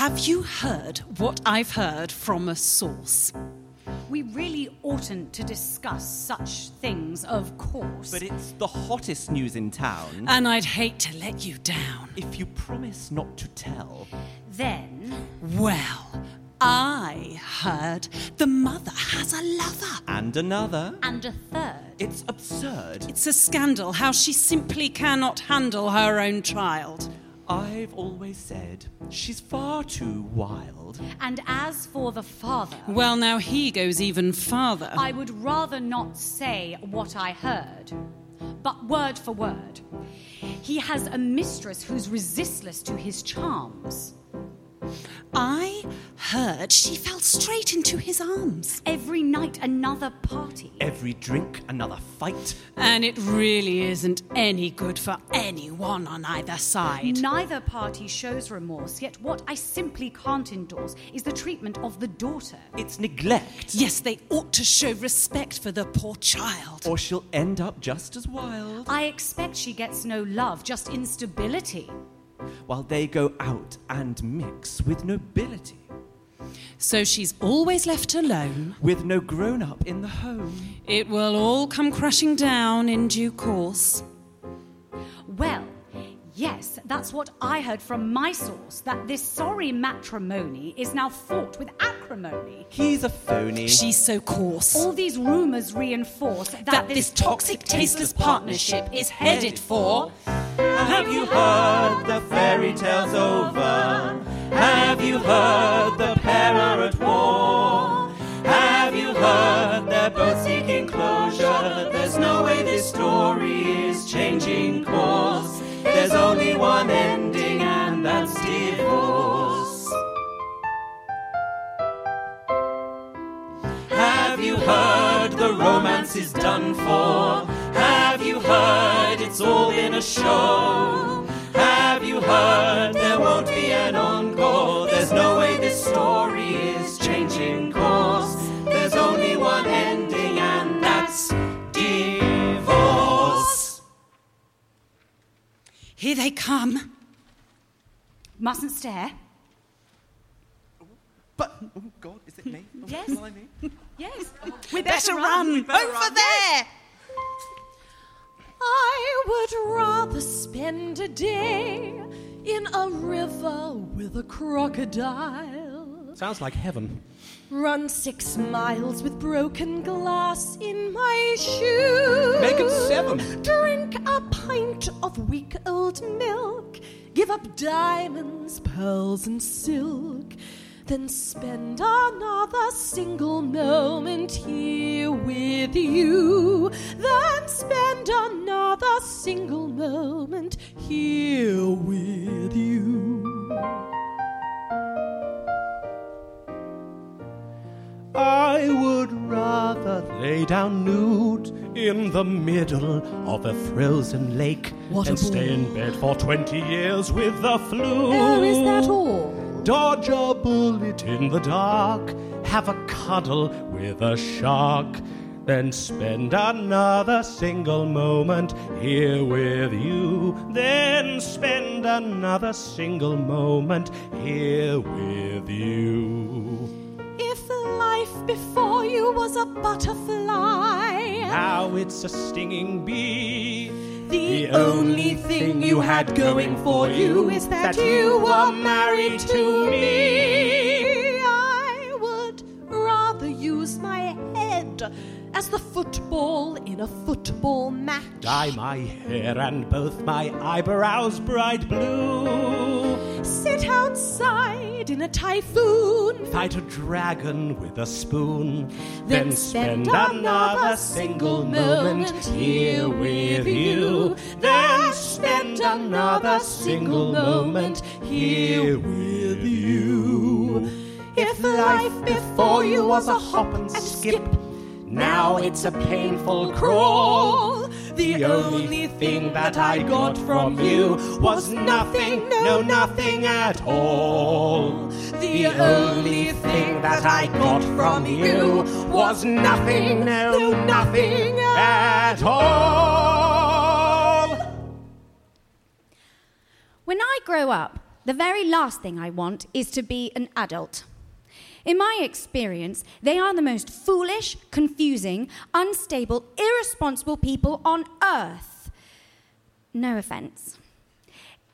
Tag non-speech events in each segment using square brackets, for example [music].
Have you heard what I've heard from a source? We really oughtn't to discuss such things, of course. But it's the hottest news in town. And I'd hate to let you down. if you promise not to tell, then, Well, I heard the mother has a lover. and another, and a third. it's absurd. It's a scandal how she simply cannot handle her own child. I've always said she's far too wild. And as for the father, Well, now he goes even farther. I would rather not say what I heard, but word for word. He has a mistress who's resistless to his charms. I heard she fell straight into his arms. Every night, another party. Every drink, another fight. And it really isn't any good for anyone on either side. Neither party shows remorse, yet what I simply can't endorse is the treatment of the daughter. It's neglect. Yes, they ought to show respect for the poor child. Or she'll end up just as wild. I expect she gets no love, just instability. While they go out and mix with nobility. So she's always left alone. With no grown up in the home. It will all come crashing down in due course. Well, yes, that's what I heard from my source that this sorry matrimony is now fought with acrimony. He's a phony. She's so coarse. All these rumors reinforce that, that this toxic, tasteless partnership is headed for. Have you heard the fairy tale's over? Have you heard the pair are at war? Have you heard they're both seeking closure? There's no way this story is changing course. There's only one ending, and that's divorce. Have you heard the romance is done for? Have you heard it's all in a show? Have you heard there won't be an encore? Here they come. Mustn't stare. But, oh God, is it me? Oh, [laughs] Yes. blimey. Yes. [laughs] We Better run. better Over run. there. I would rather spend a day in a river with a crocodile. Sounds like heaven. Run six miles with broken glass in my shoe. Make it seven. Drink a pint of weak old milk. Give up diamonds, pearls, and silk. Then spend another single moment here with you. Then spend another single moment here with you. I would rather lay down nude in the middle of a frozen lake What and stay in bed for 20 years with the flu. Oh, is that all? Dodge a bullet in the dark, have a cuddle with a shark, then spend another single moment here with you. Then spend another single moment here with you. If life before you was a butterfly, Now it's a stinging bee. the only thing you had going for you is that you were married to me. I would rather use my head as the football in a football match. Dye my hair and both my eyebrows bright blue. Sit outside in a typhoon. Fight a dragon with a spoon. Then spend another single moment here with you. Then spend another single moment here with you. If life before you was a hop and skip, now it's a painful crawl. The only thing that I got from you was nothing, no, nothing at all. The only thing that I got from you was nothing, no, nothing at all. When I grow up, the very last thing I want is to be an adult. In my experience, they are the most foolish, confusing, unstable, irresponsible people on earth. No offense.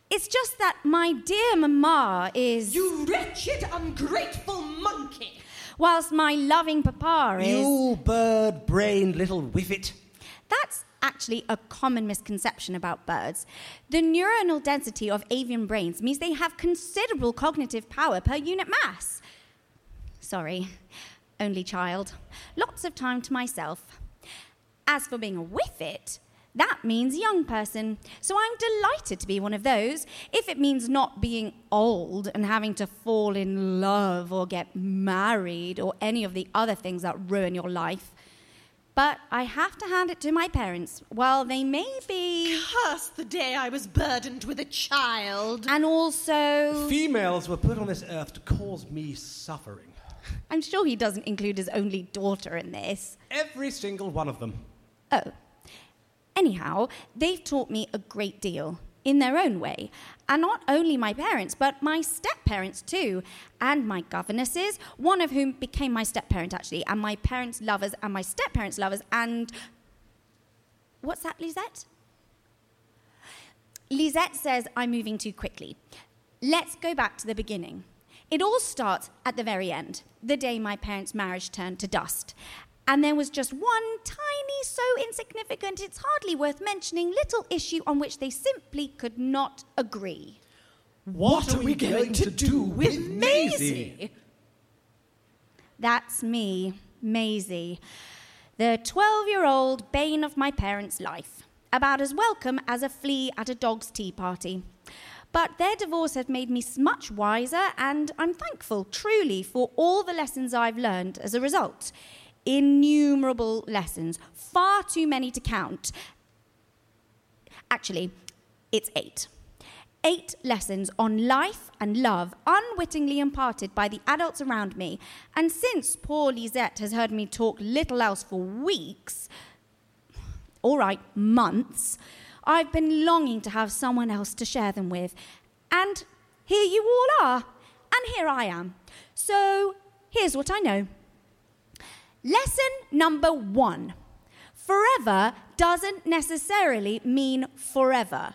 It's just that my dear mamma is. You wretched, ungrateful monkey! Whilst my loving papa is. You bird brained little whiffet. That's actually a common misconception about birds. The neuronal density of avian brains means they have considerable cognitive power per unit mass. Sorry, only child. Lots of time to myself. As for being a whiffet, that means young person. So I'm delighted to be one of those. If it means not being old and having to fall in love or get married or any of the other things that ruin your life. But I have to hand it to my parents. While they may be. Curse the day I was burdened with a child. And also. Females were put on this earth to cause me suffering. I'm sure he doesn't include his only daughter in this. Every single one of them. Oh. Anyhow, they've taught me a great deal in their own way. And not only my parents, but my step parents too, and my governesses, one of whom became my step parent actually, and my parents' lovers, and my step parents' lovers, and. What's that, Lisette? Lisette says I'm moving too quickly. Let's go back to the beginning. It all starts at the very end, the day my parents' marriage turned to dust. And there was just one tiny, so insignificant, it's hardly worth mentioning, little issue on which they simply could not agree. What, are we going to do with Maisie? That's me, Maisie, the 12 year old bane of my parents' life, about as welcome as a flea at a dog's tea party. But their divorce has made me much wiser, and I'm thankful, truly, for all the lessons I've learned as a result innumerable lessons, far too many to count. Actually, it's eight. Eight lessons on life and love, unwittingly imparted by the adults around me. And since poor Lisette has heard me talk little else for weeks, all right, months, I've been longing to have someone else to share them with. And here you all are, and here I am. So here's what I know. Lesson number one forever doesn't necessarily mean forever.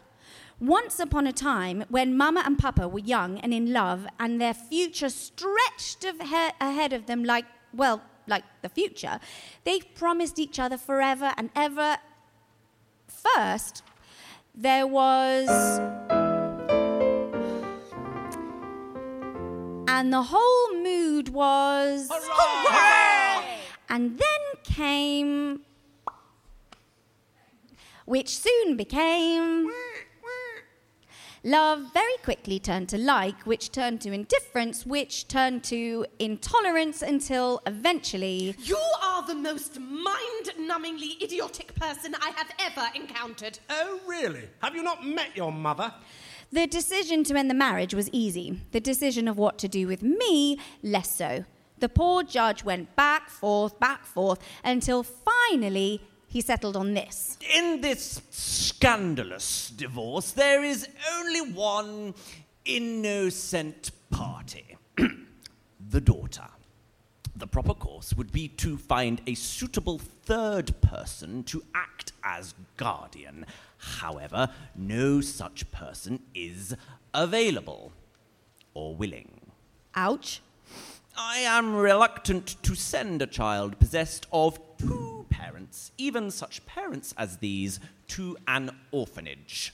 Once upon a time, when Mama and Papa were young and in love, and their future stretched ahead of them like, well, like the future, they promised each other forever and ever. First, there was. And the whole mood was. Hooray! And then came. Which soon became. Love very quickly turned to like, which turned to indifference, which turned to intolerance until eventually. You are the most mind numbingly idiotic person I have ever encountered. Oh, really? Have you not met your mother? The decision to end the marriage was easy. The decision of what to do with me, less so. The poor judge went back, forth, back, forth, until finally he settled on this. In this scandalous divorce, there is only one innocent party [clears throat] the daughter. The proper course would be to find a suitable third person to act as guardian. However, no such person is available or willing. Ouch. I am reluctant to send a child possessed of two parents, even such parents as these, to an orphanage.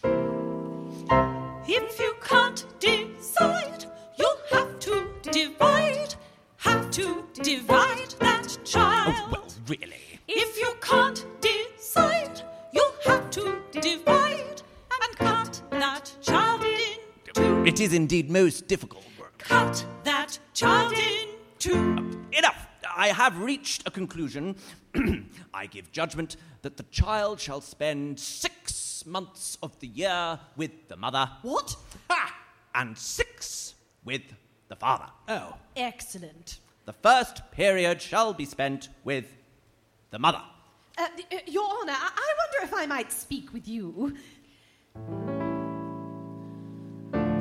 If you can't decide, you'll have to divide. Have to divide that child. Oh, well, really. If you can't decide, you'll have to divide and cut that child in two. It is indeed most difficult work. Cut that child in two. Enough! I have reached a conclusion. [clears throat] I give judgment that the child shall spend six months of the year with the mother. What? Ha! And six with the father. Oh. Excellent. The first period shall be spent with the mother. Uh, uh, Your Honour, I-, I wonder if I might speak with you.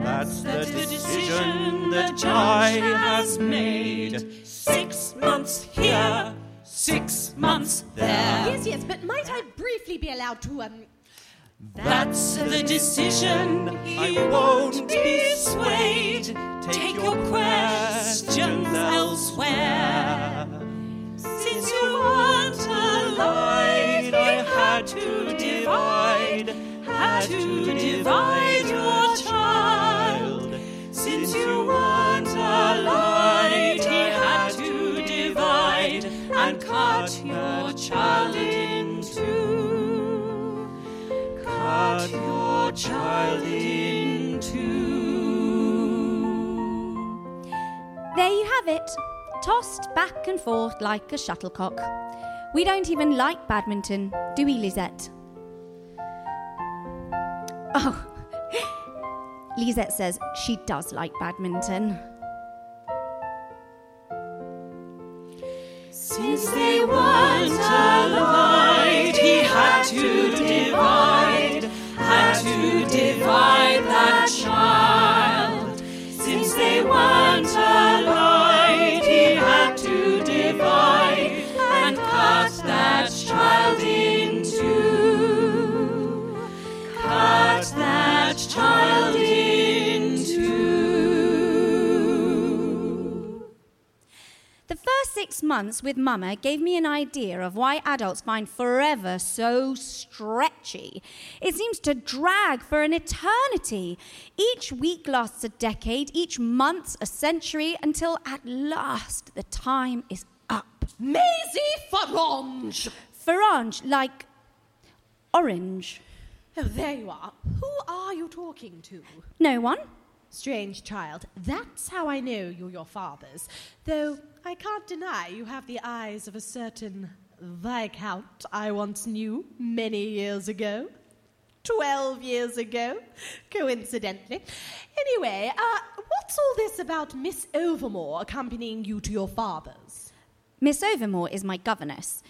That's the decision the judge has made. Six months here, six months there. Yes, yes, but might I briefly be allowed to, um, That's the decision. He won't be swayed. Take your questions elsewhere. Since you want a alive, I had to divide, had to divide child in two. Cut your child in two. There you have it, tossed back and forth like a shuttlecock. We don't even like badminton, do we, Lisette? Oh, [laughs] Lisette says she does like badminton. Since they weren't alive, he had to divide, had to divide that child. Since they weren't alive, he had to divide and cut that child in two. Cut that child in six months with Mama gave me an idea of why adults find forever so stretchy. It seems to drag for an eternity. Each week lasts a decade, each month a century, until at last the time is up. Maisie Farange! Farange, like orange. Oh, there you are. Who are you talking to? No one? Strange child. That's how I know you're your father's. Though I can't deny you have the eyes of a certain Viscount I once knew many years ago. Twelve years ago, coincidentally. Anyway, uh, what's all this about Miss Overmore accompanying you to your father's? Miss Overmore is my governess.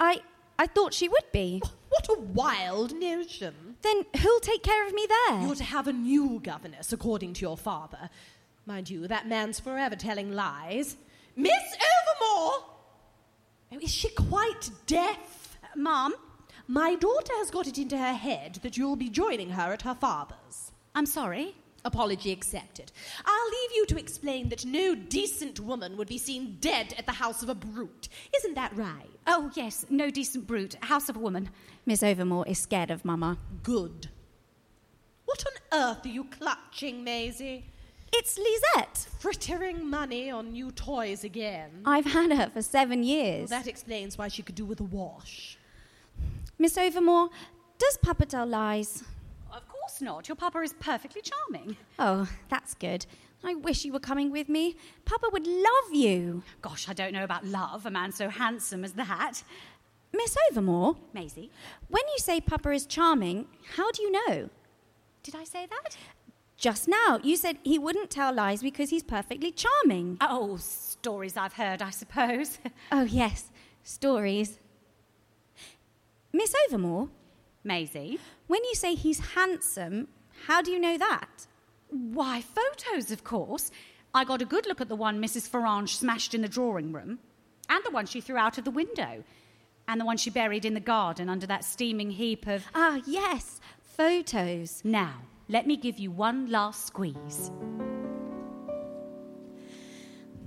I I thought she would be. What a wild notion. Then who'll take care of me there? You're to have a new governess, according to your father. Mind you, that man's forever telling lies. Miss Overmore! Oh, is she quite deaf? Mom, My daughter has got it into her head that you'll be joining her at her father's. I'm sorry. Apology accepted. I'll leave you to explain that no decent woman would be seen dead at the house of a brute. Isn't that right? Oh, yes, no decent brute. House of a woman. Miss Overmore is scared of Mama. Good. What on earth are you clutching, Maisie? It's Lisette. Frittering money on new toys again. I've had her for seven years. Well, that explains why she could do with a wash. Miss Overmore, does Papa tell lies? Of course not. Your papa is perfectly charming. Oh, that's good. I wish you were coming with me. Papa would love you. Gosh, I don't know about love, a man so handsome as that. Miss Overmore, Maisie, when you say Papa is charming, how do you know? did I say that? Just now, you said he wouldn't tell lies because he's perfectly charming. Oh, stories I've heard, I suppose. [laughs] Oh, yes, stories. Miss Overmore, Maisie, when you say he's handsome, how do you know that? why, photos, of course. I got a good look at the one Mrs. Farange smashed in the drawing room, and the one she threw out of the window, and the one she buried in the garden under that steaming heap of. Ah, yes, photos. Now, let me give you one last squeeze.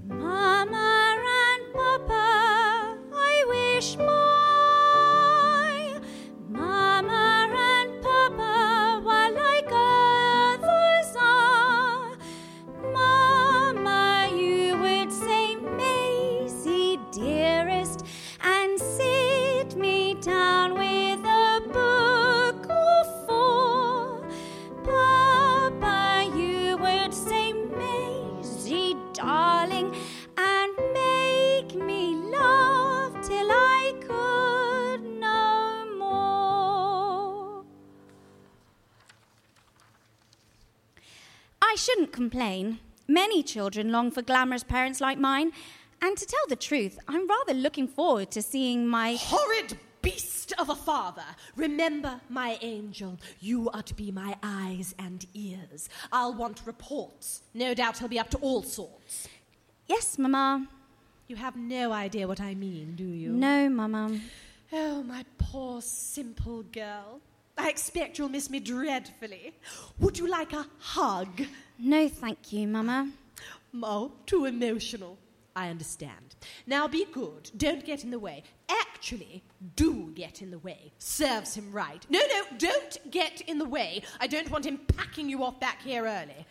Mama and Papa, I wish my complain. Many children long for glamorous parents like mine. And to tell the truth, I'm rather looking forward to seeing my. Horrid beast of a father. Remember, my angel, you are to be my eyes and ears. I'll want reports. No doubt he'll be up to all sorts. Yes, Mamma. You have no idea what I mean, do you? No, Mamma. Oh, my poor, simple girl. I expect you'll miss me dreadfully. Would you like a hug? No, thank you, Mamma. Oh, too emotional. I understand. Now be good. Don't get in the way. Actually, do get in the way. Serves him right. No, no, don't get in the way. I don't want him packing you off back here early.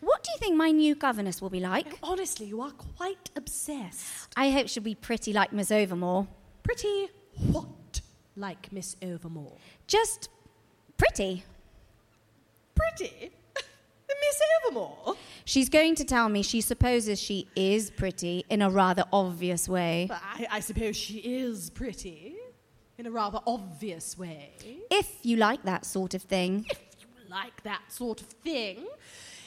What do you think my new governess will be like? Honestly, you are quite obsessed. I hope she'll be pretty like Miss Overmore. Pretty what like Miss Overmore? Just pretty. Pretty? Miss? She's going to tell me she supposes she is pretty in a rather obvious way. I, I suppose she is pretty. In a rather obvious way. If you like that sort of thing. If you like that sort of thing.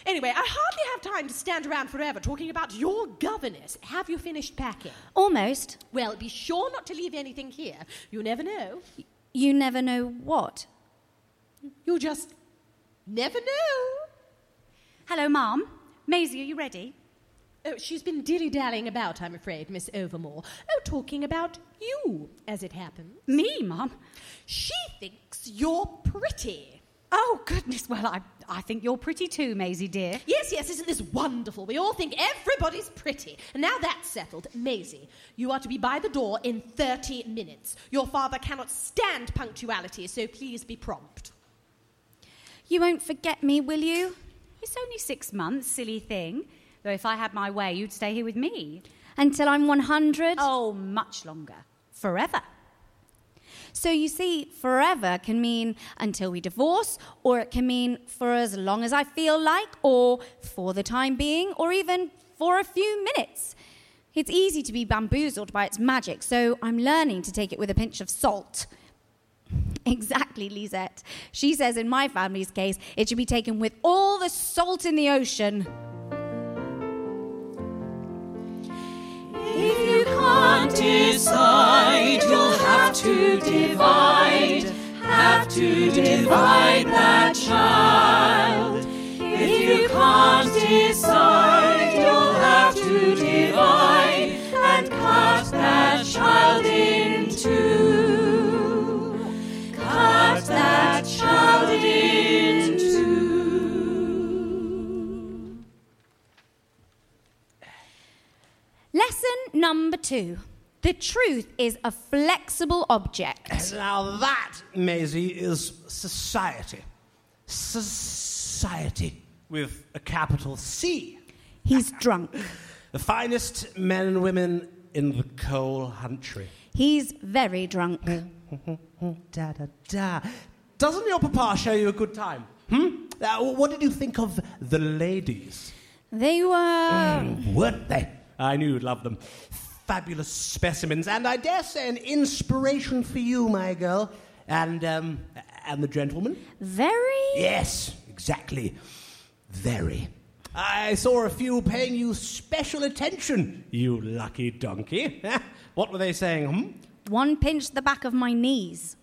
Anyway, I hardly have time to stand around forever talking about your governess. Have you finished packing? Almost. Well, be sure not to leave anything here. You never know. You never know what. You just never know. Hello, Mom. Maisie, are you ready? Oh, she's been dilly dallying about, I'm afraid, Miss Overmore. Oh, talking about you, as it happens. Me, Mom? She thinks you're pretty. Oh, goodness. Well, I, I think you're pretty too, Maisie, dear. Yes, yes, isn't this wonderful? We all think everybody's pretty. And now that's settled, Maisie, you are to be by the door in 30 minutes. Your father cannot stand punctuality, so please be prompt. You won't forget me, will you? It's only six months, silly thing. Though if I had my way, you'd stay here with me. Until I'm 100? Oh, much longer. Forever. So you see, forever can mean until we divorce, or it can mean for as long as I feel like, or for the time being, or even for a few minutes. It's easy to be bamboozled by its magic, so I'm learning to take it with a pinch of salt. [laughs] Exactly, Lisette. She says in my family's case, it should be taken with all the salt in the ocean. If you can't decide, you'll have to divide, have to divide that child. If you can't decide, you'll have to divide and cut that child in two. That child in two. Lesson number two. The truth is a flexible object. Now that, Maisie, is society. Society with a capital C. He's drunk. The finest men and women in the coal country. He's very drunk. Hmm. Da da da. Doesn't your papa show you a good time? Hmm? Uh, what did you think of the ladies? They were. Weren't they? I knew you'd love them. Fabulous specimens, and I dare say an inspiration for you, my girl. And, um, and the gentleman? Very? Yes, exactly. Very. I saw a few paying you special attention, you lucky donkey. [laughs] what were they saying, hmm? One pinched the back of my knees.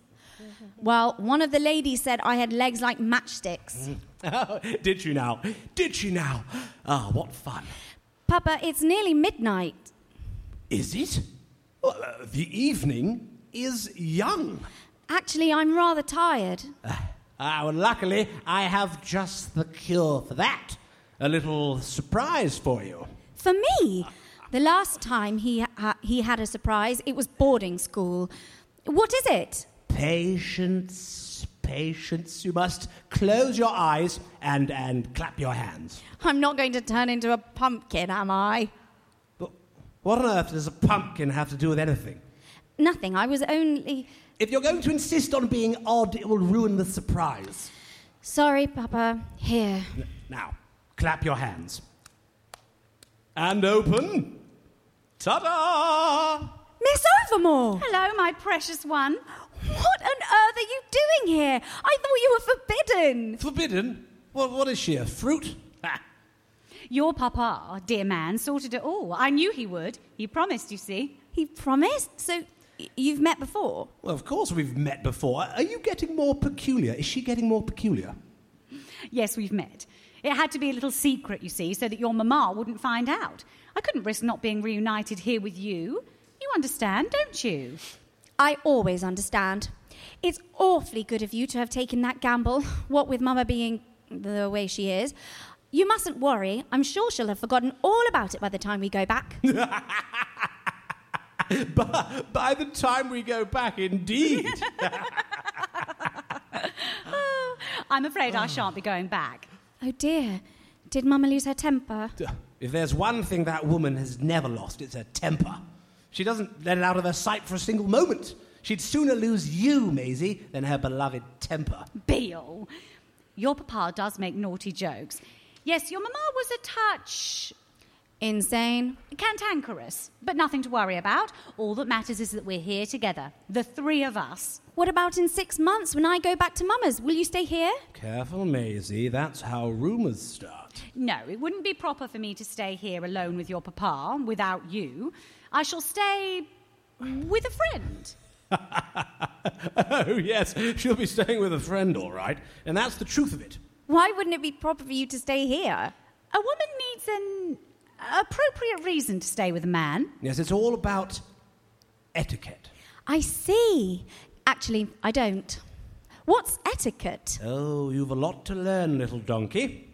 Well, one of the ladies said I had legs like matchsticks. Oh, [laughs] did she now? Did she now? Ah, what fun. Papa, it's nearly midnight. Is it? Well, uh, the evening is young. Actually, I'm rather tired. Ah, well, luckily, I have just the cure for that. A little surprise for you. For me, the last time he, ha- he had a surprise, it was boarding school. What is it? Patience, patience. You must close your eyes and, and clap your hands. I'm not going to turn into a pumpkin, am I? But what on earth does a pumpkin have to do with anything? Nothing. I was only. If you're going to insist on being odd, it will ruin the surprise. Sorry, Papa. Here. N- Now, clap your hands. And open. Ta da! Miss Overmore! Hello, my precious one. What on earth are you doing here? I thought you were forbidden. Forbidden? What, what is she, a fruit? Ha. Your papa, dear man, sorted it all. I knew he would. He promised, you see. He promised? So, You've met before? Well, of course we've met before. Are you getting more peculiar? Is she getting more peculiar? Yes, we've met. It had to be a little secret, you see, so that your mamma wouldn't find out. I couldn't risk not being reunited here with you. You understand, don't you? I always understand. It's awfully good of you to have taken that gamble, [laughs] what with Mama being the way she is. You mustn't worry. I'm sure she'll have forgotten all about it by the time we go back. [laughs] By, by the time we go back, indeed. [laughs] I'm afraid I shan't be going back. Oh dear. Did Mama lose her temper? if there's one thing that woman has never lost, it's her temper. She doesn't let it out of her sight for a single moment. She'd sooner lose you, Maisie, than her beloved temper. Beale, your papa does make naughty jokes. Yes, your mamma was a touch Insane. cantankerous, but nothing to worry about. All that matters is that we're here together, the three of us. What about in six months when I go back to Mama's? Will you stay here? Careful, Maisie, that's how rumours start. No, it wouldn't be proper for me to stay here alone with your papa without you. I shall stay with a friend. [laughs] oh, yes, she'll be staying with a friend, all right. And that's the truth of it. Why wouldn't it be proper for you to stay here? A woman needs an appropriate reason to stay with a man. Yes, it's all about etiquette. I see. Actually, I don't. What's etiquette? Oh, you've a lot to learn, little donkey.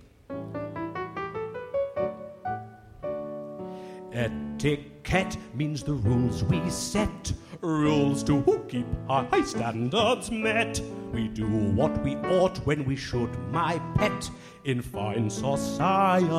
Etiquette means the rules we set. Rules to keep our high standards met. We do what we ought when we should, my pet, in fine society.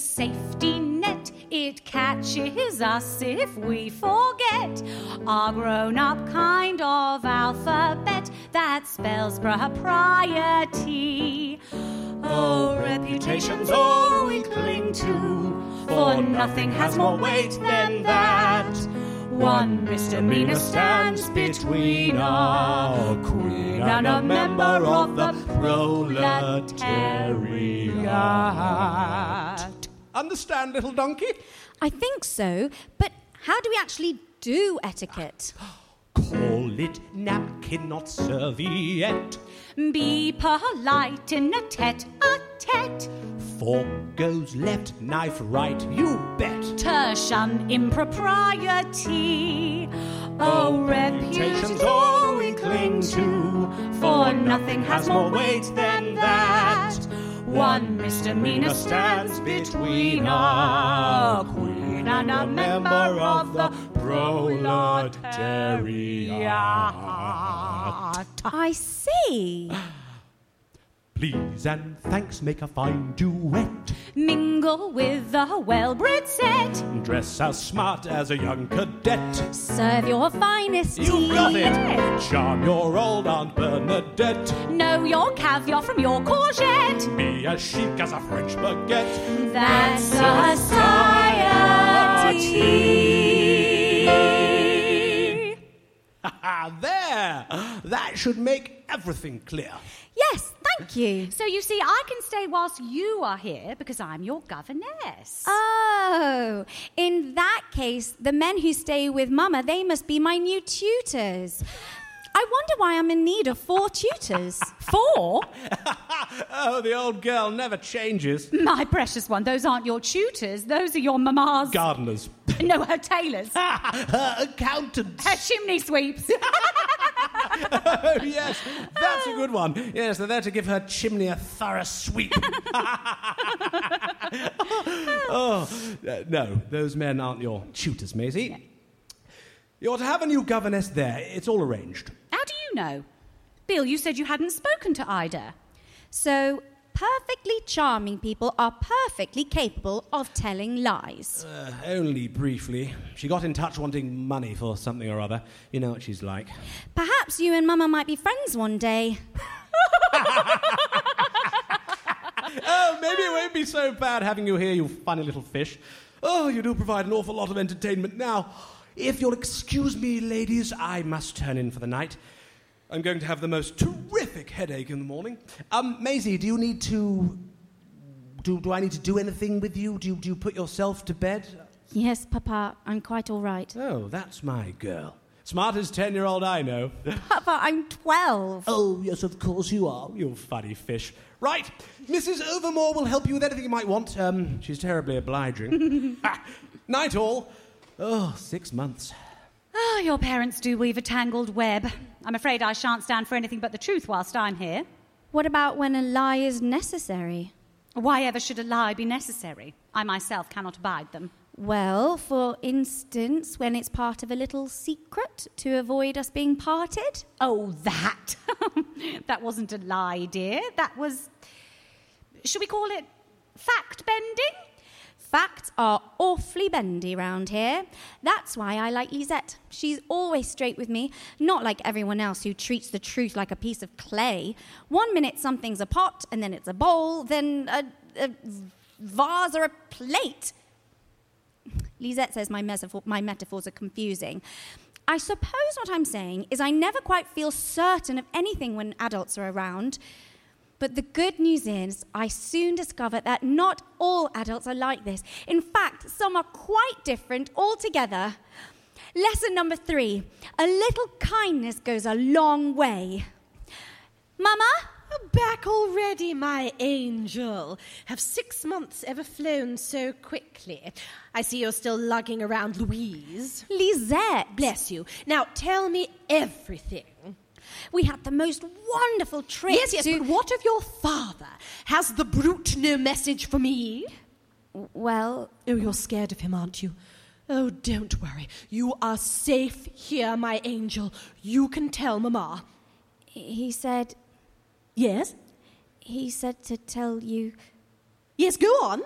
Safety net. It catches us if we forget our grown up kind of alphabet that spells propriety. Oh, reputation's all we cling to, for nothing has more weight than that. One misdemeanor stands between our queen and a member of the proletariat. Understand, little donkey? I think so, but how do we actually do etiquette? Call it napkin, not serviette. Be polite in a tete a tete. Fork goes left, knife right, you bet. To shun impropriety. Oh, reputation's all we cling to, for nothing has more weight than that. One misdemeanor stands between our queen and a member of the proletariat. I see. Please and thanks make a fine duet. Mingle with the well-bred set. Dress as smart as a young cadet. Serve your finest tea. You've got it! Yes. Charm your old Aunt Bernadette. Know your caviar from your courgette. Be as chic as a French baguette. That's society. Ah, [laughs] there! That should make everything clear. Yes, thank you. So you see, I can stay whilst you are here because I'm your governess. Oh, in that case, the men who stay with Mama, they must be my new tutors. I wonder why I'm in need of four tutors. [laughs] Four? [laughs] Oh, the old girl never changes. My precious one, those aren't your tutors. Those are your mamma's. Gardeners. [laughs] No, her tailors. Her accountants. her chimney sweeps. Oh, [laughs] yes, that's a good one. Yes, they're there to give her chimney a thorough sweep. [laughs] oh, uh, no, those men aren't your tutors, Maisie. You're to have a new governess there. It's all arranged. How do you know? Beale, you said you hadn't spoken to Ida. So, perfectly charming people are perfectly capable of telling lies. Uh, only briefly. She got in touch wanting money for something or other. You know what she's like. Perhaps you and Mama might be friends one day. [laughs] Oh, maybe it won't be so bad having you here, you funny little fish. Oh, you do provide an awful lot of entertainment. Now, if you'll excuse me, ladies, I must turn in for the night. I'm going to have the most terrific headache in the morning. Um, Maisie, do you need to do, do I need to do anything with you? Do, you? do you put yourself to bed? Yes, Papa, I'm quite all right. Oh, that's my girl. Smartest 10 year old I know. [laughs] Papa, I'm 12. oh, yes, of course you are. You funny fish. Right, Mrs. Overmore will help you with anything you might want. Um, she's terribly obliging. [laughs] Night all. Oh, six months. Ah, your parents do weave a tangled web. I'm afraid I shan't stand for anything but the truth whilst I'm here. What about when a lie is necessary? Why ever should a lie be necessary? I myself cannot abide them. Well, for instance, when it's part of a little secret to avoid us being parted? Oh, that. [laughs] that wasn't a lie, dear. That was. Should we call it fact bending? Facts are awfully bendy round here. That's why I like Lisette. She's always straight with me, not like everyone else who treats the truth like a piece of clay. One minute something's a pot, and then it's a bowl, then a, a vase or a plate. Lisette says my, metaphor, my metaphors are confusing. I suppose what I'm saying is I never quite feel certain of anything when adults are around. But the good news is, I soon discovered that not all adults are like this. In fact, some are quite different altogether. Lesson number three a little kindness goes a long way. Mama? Back already, my angel. Have six months ever flown so quickly? I see you're still lugging around Louise. Lisette. Bless you. Now tell me everything. We had the most wonderful trip. Yes, yes, to- but what of your father? Has the brute no message for me? Well, Oh, you're scared of him, aren't you? Oh, don't worry. You are safe here, my angel. You can tell Mamma. he said, Yes? he said to tell you, Yes, go on.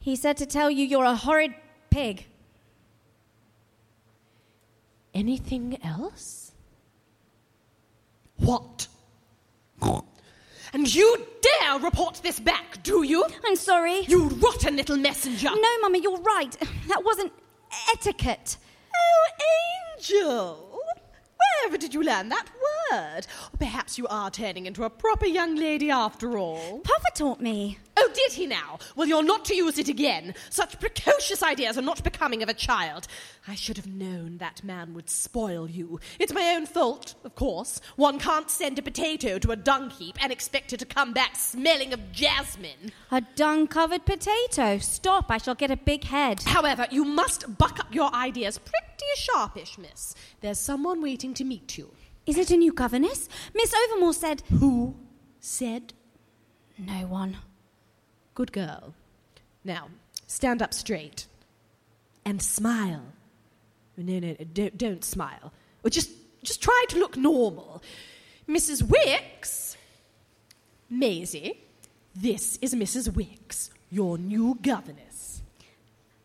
he said to tell you you're a horrid pig. Anything else? What? And you dare report this back, do you? I'm sorry. You rotten little messenger! No, Mama, you're right. That wasn't etiquette. Oh, angel! Wherever did you learn that word? Perhaps you are turning into a proper young lady after all. Papa taught me. Oh, did he now? Well, you're not to use it again. Such precocious ideas are not becoming of a child. I should have known that man would spoil you. It's my own fault, of course. One can't send a potato to a dung heap and expect it to come back smelling of jasmine. A dung covered potato. Stop, I shall get a big head. However, you must buck up your ideas pretty sharpish, miss. There's someone waiting to meet you. Is it a new governess? Miss Overmore said. Who said? No one. Good girl. Now, stand up straight and smile. No, no, don't, don't smile. Or just, just try to look normal. Mrs. Wix, Maisie, this is Mrs. Wix, your new governess.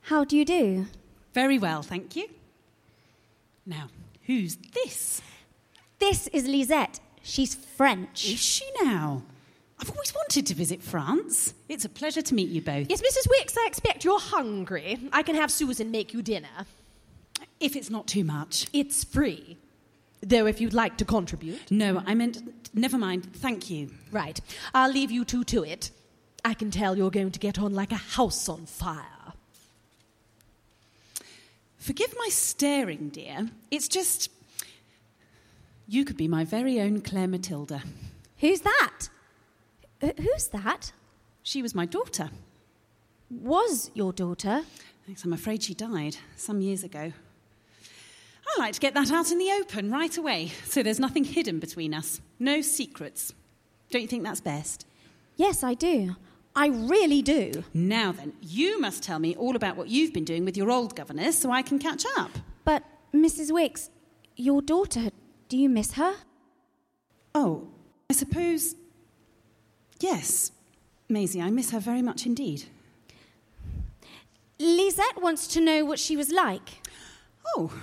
How do you do? Very well, thank you. Now, who's this? This is Lisette. She's French. Is she now? I've always wanted to visit France. It's a pleasure to meet you both. Yes, Mrs. Wix, I expect you're hungry. I can have Susan make you dinner. If it's not too much. It's free. Though, if you'd like to contribute. No, I meant, never mind, thank you. Right. I'll leave you two to it. I can tell you're going to get on like a house on fire. Forgive my staring, dear. It's just. You could be my very own Claire Matilda. Who's that? Wh- Who's that? She was my daughter. Was your daughter? Thanks, I'm afraid she died some years ago. I like to get that out in the open right away, so there's nothing hidden between us. No secrets. Don't you think that's best? Yes, I do. I really do. Now then, you must tell me all about what you've been doing with your old governess so I can catch up. But, Mrs. Wix, your daughter, do you miss her? Oh, I suppose. Yes. Maisie, I miss her very much indeed. Lisette wants to know what she was like. Oh,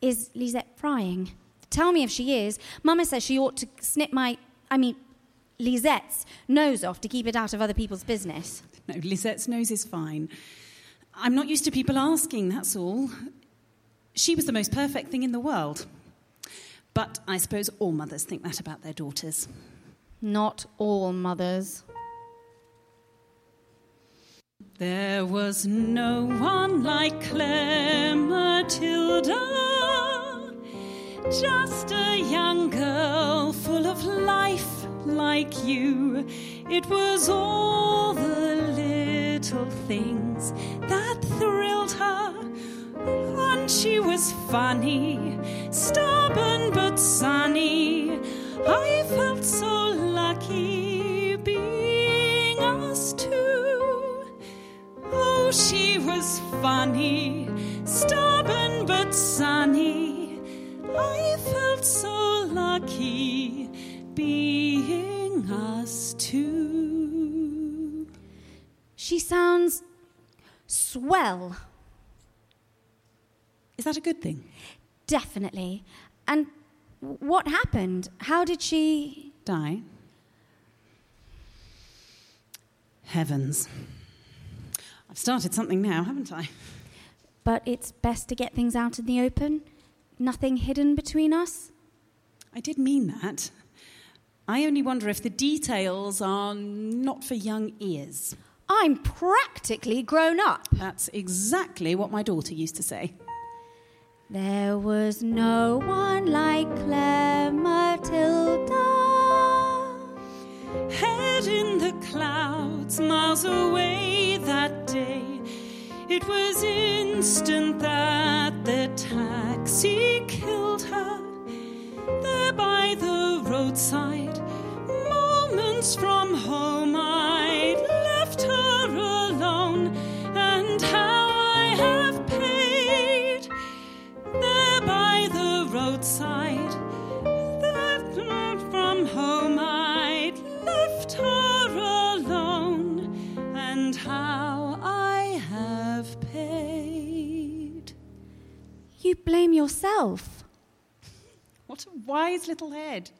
Is Lisette prying? Tell me if she is. Mama says she ought to snip my, I mean, Lisette's nose off to keep it out of other people's business. no, Lisette's nose is fine. I'm not used to people asking, that's all. She was the most perfect thing in the world. But I suppose all mothers think that about their daughters. Not all mothers. There was no one like Claire Matilda, just a young girl full of life like you. It was all the little things that thrilled her. And she was funny, stubborn but sunny. I felt so lucky being us two. Oh, she was funny, stubborn but sunny. I felt so lucky being us two. She sounds swell, Is that a good thing? definitely. And what happened? How did she. Die? Heavens. I've started something now, haven't I? But it's best to get things out in the open? Nothing hidden between us? I did mean that. I only wonder if the details are not for young ears. I'm practically grown up. That's exactly what my daughter used to say. There was no one like Clara Matilda. Head in the clouds, miles away that day. It was instant that the taxi killed her. There by the roadside, moments from home, I'd left her alone. And how I have paid there by the roadside. That from home I'd left her alone, and how I have paid. You blame yourself. What a wise little head.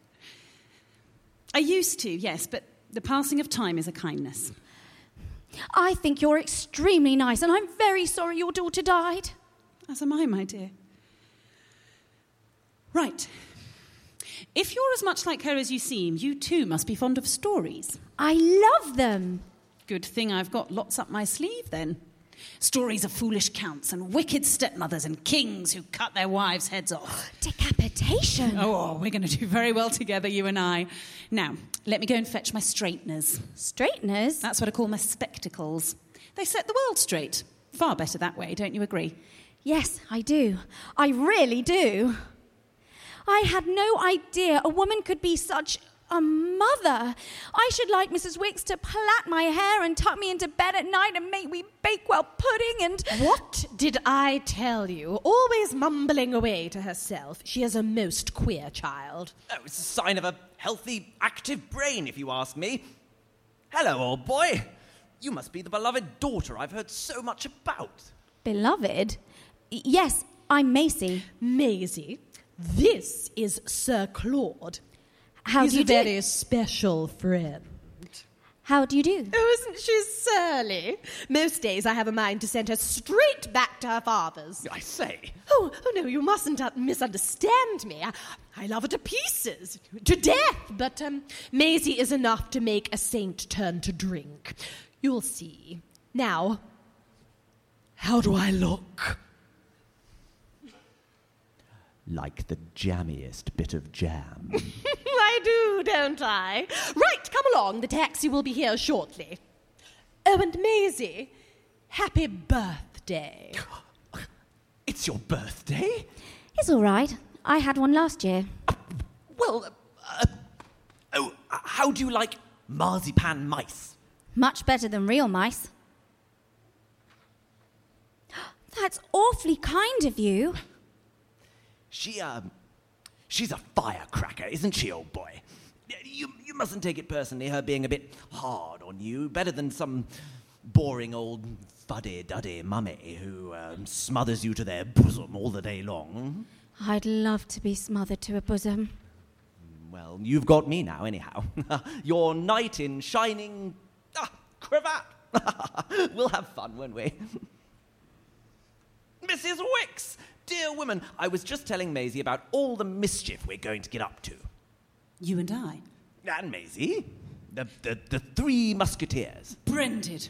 I used to, yes, but the passing of time is a kindness. I think you're extremely nice, and I'm very sorry your daughter died. As am I, my dear. Right. If you're as much like her as you seem, you too must be fond of stories. I love them. Good thing I've got lots up my sleeve then. Stories of foolish counts and wicked stepmothers and kings who cut their wives' heads off. [gasps] Decapitation. Oh, we're going to do very well together, you and I. Now, let me go and fetch my straighteners. Straighteners? That's what I call my spectacles. They set the world straight. Far better that way, don't you agree? Yes, I do. I really do. I had no idea a woman could be such a mother. I should like Mrs. Wix to plait my hair and tuck me into bed at night and make me Bakewell pudding and. What did I tell you? Always mumbling away to herself. She is a most queer child. Oh, it's a sign of a healthy, active brain, if you ask me. Hello, old boy. You must be the beloved daughter I've heard so much about. Beloved? Yes, I'm Macy. Maisie, this is Sir Claude. How He's do you a very do? special friend. How do you do? Oh, isn't she surly? Most days I have a mind to send her straight back to her father's. I say. Oh, oh no, you mustn't uh, misunderstand me. I, I love her to pieces, to death. But um, Maisie is enough to make a saint turn to drink. You'll see. Now, how do I look? Like the jammiest bit of jam. [laughs] I do, don't I? Right, come along. The taxi will be here shortly. Oh, and Maisie, happy birthday. [gasps] it's your birthday? It's all right. I had one last year. Well, uh, oh, uh, how do you like marzipan mice? Much better than real mice. [gasps] That's awfully kind of you. She, um, she's a firecracker, isn't she, old boy? You, you mustn't take it personally, her being a bit hard on you. Better than some boring old fuddy-duddy mummy who um, smothers you to their bosom all the day long. I'd love to be smothered to a bosom. Well, you've got me now, anyhow. [laughs] Your knight in shining ah, cravat. [laughs] we'll have fun, won't we? [laughs] Mrs. Wix, dear woman, I was just telling Maisie about all the mischief we're going to get up to. You and I. And Maisie, the, the, the three musketeers. Brended.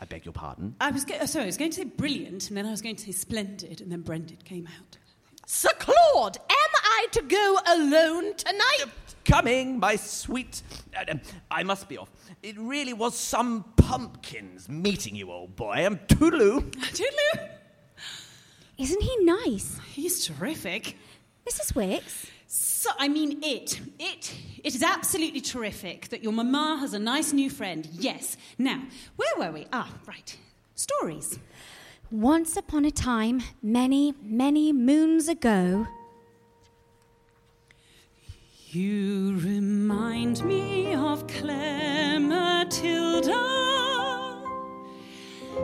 I beg your pardon. I was go- sorry, I was going to say brilliant, and then I was going to say splendid, and then Brendid came out. Sir Claude, am I to go alone tonight? Coming, my sweet. uh, um, I must be off. It really was some pumpkins meeting you, old boy. Um, toodaloo. [laughs] Toodaloo! Isn't he nice? He's terrific. Mrs. Wix? So, I mean, it. It. It is absolutely terrific that your mama has a nice new friend. Yes. Now, where were we? Ah, right. Stories. Once upon a time, many, many moons ago, You remind me of Clara Matilda.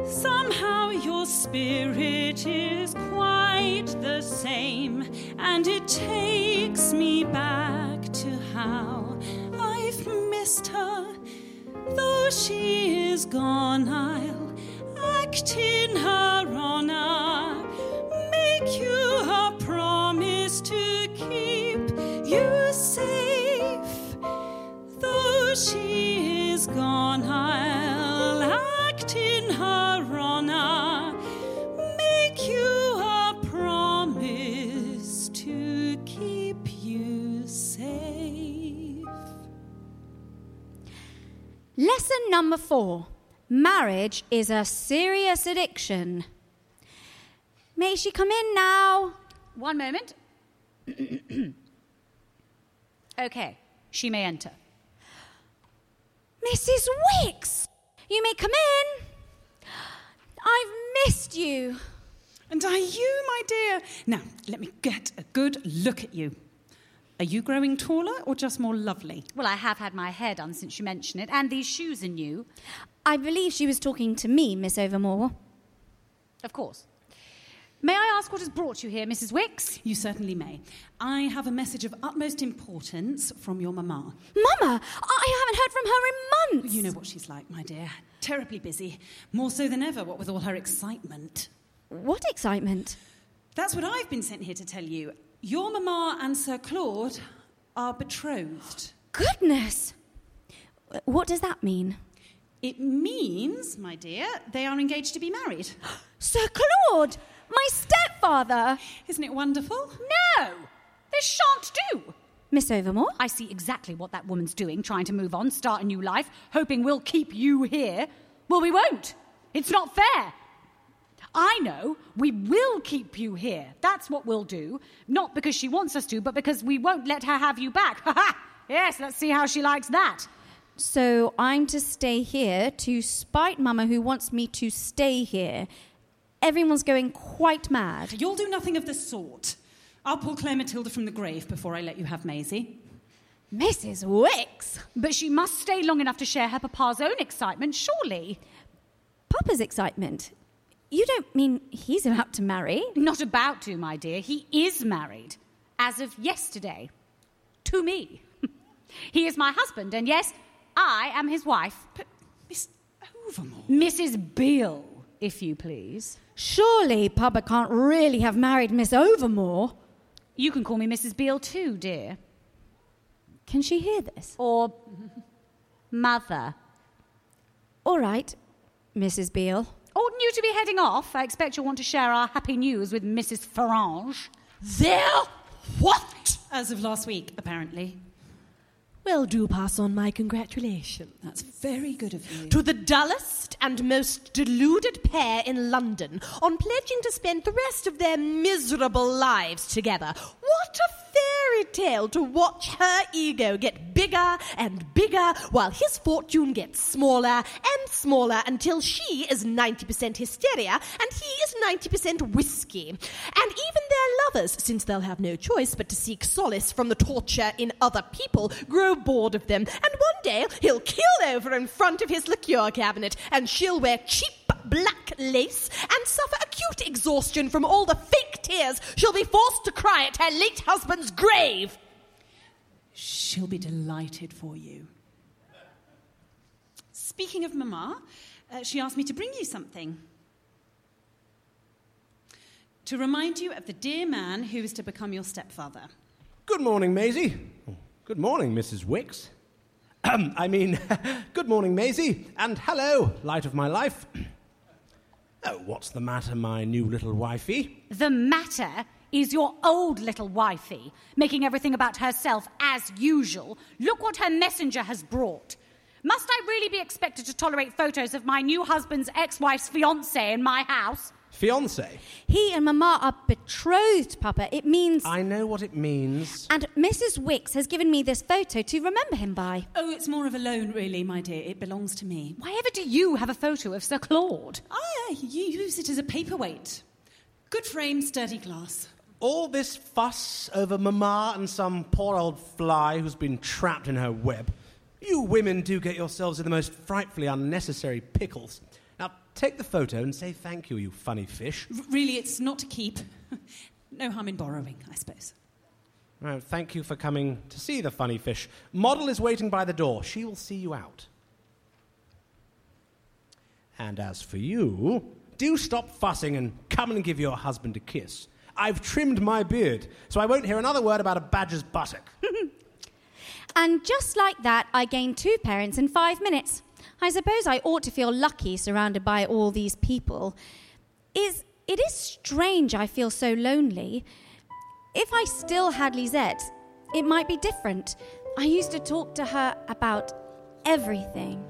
Somehow your spirit is quite the same, and it takes me back to how I've missed her. Though she is gone, I'll act in her honor. Make you a promise to keep you safe. Though she lesson number four marriage is a serious addiction. May she come in now? One moment. [clears throat] okay, she may enter. Mrs. Wix, you may come in. I've missed you. And are you, my dear? Now, let me get a good look at you. Are you growing taller or just more lovely? Well, I have had my hair done since you mentioned it, and these shoes are new. I believe she was talking to me, Miss Overmore. Of course. May I ask what has brought you here, Mrs. Wix? You certainly may. I have a message of utmost importance from your mamma. Mama, I haven't heard from her in months. You know what she's like, my dear. Terribly busy. More so than ever, what with all her excitement. What excitement. That's what I've been sent here to tell you. Your mamma and Sir Claude are betrothed. Goodness. What does that mean? It means, my dear, they are engaged to be married. [gasps] Sir Claude, my stepfather. Isn't it wonderful? No! This shan't do! Miss Overmore? I see exactly what that woman's doing, trying to move on, start a new life, hoping we'll keep you here. Well, we won't. It's not fair. I know we will keep you here. That's what we'll do. Not because she wants us to, but because we won't let her have you back. [laughs] Ha ha! Yes, let's see how she likes that. So I'm to stay here to spite Mama who wants me to stay here. Everyone's going quite mad. You'll do nothing of the sort. I'll pull Clara Matilda from the grave before I let you have Maisie. Mrs. Wix? But she must stay long enough to share her papa's own excitement, surely. Papa's excitement. You don't mean he's about to marry? Not about to, my dear. He is married. As of yesterday. To me. [laughs] he is my husband, and yes, I am his wife. But, Miss Overmore. Mrs. Beale, if you please. Surely Papa can't really have married Miss Overmore. You can call me Mrs. Beale too, dear. Can she hear this? Or [laughs] Mother. All right, Mrs. Beale. Oughtn't you to be heading off? I expect you'll want to share our happy news with Mrs. Farange. There? What? As of last week, apparently. Well, do pass on my congratulations. That's very good of you. To the dullest and most deluded pair in London on pledging to spend the rest of their miserable lives together. What a fairy tale to watch her ego get bigger and bigger while his fortune gets smaller and smaller until she is 90% hysteria and he is 90% whiskey. And even their lovers, since they'll have no choice but to seek solace from the torture in other people, grow bored of them. And one day he'll kill over in front of his liqueur cabinet and she'll wear cheap black lace and suffer acute exhaustion from all the fake tears she'll be forced to cry at her late husband's grave. She'll be delighted for you. Speaking of Mama, uh, she asked me to bring you something. To remind you of the dear man who is to become your stepfather. Good morning, Maisie. Good morning, Mrs. Wix. [clears throat] I mean, [laughs] good morning, Maisie, and hello, light of my life. [clears throat] Oh, what's the matter, my new little wifey? The matter is your old little wifey, making everything about herself as usual. Look what her messenger has brought. Must I really be expected to tolerate photos of my new husband's ex wife's fiance in my house? Fiance. He and Mama are betrothed, Papa. It means. I know what it means. And Mrs. Wix has given me this photo to remember him by. Oh, it's more of a loan, really, my dear. It belongs to me. Why ever do you have a photo of Sir Claude? Ah, you use it as a paperweight. Good frame, sturdy glass. All this fuss over Mamma and some poor old fly who's been trapped in her web. You women do get yourselves in the most frightfully unnecessary pickles. Now, take the photo and say thank you, you funny fish. R- really, it's not to keep. [laughs] no harm in borrowing, I suppose. Well, thank you for coming to see the funny fish. Moddle is waiting by the door. She will see you out. And as for you, do stop fussing and come and give your husband a kiss. I've trimmed my beard, so I won't hear another word about a badger's buttock. [laughs] And just like that, I gained two parents in five minutes. I suppose I ought to feel lucky surrounded by all these people. Is it is strange I feel so lonely. If I still had Lisette, it might be different. I used to talk to her about everything.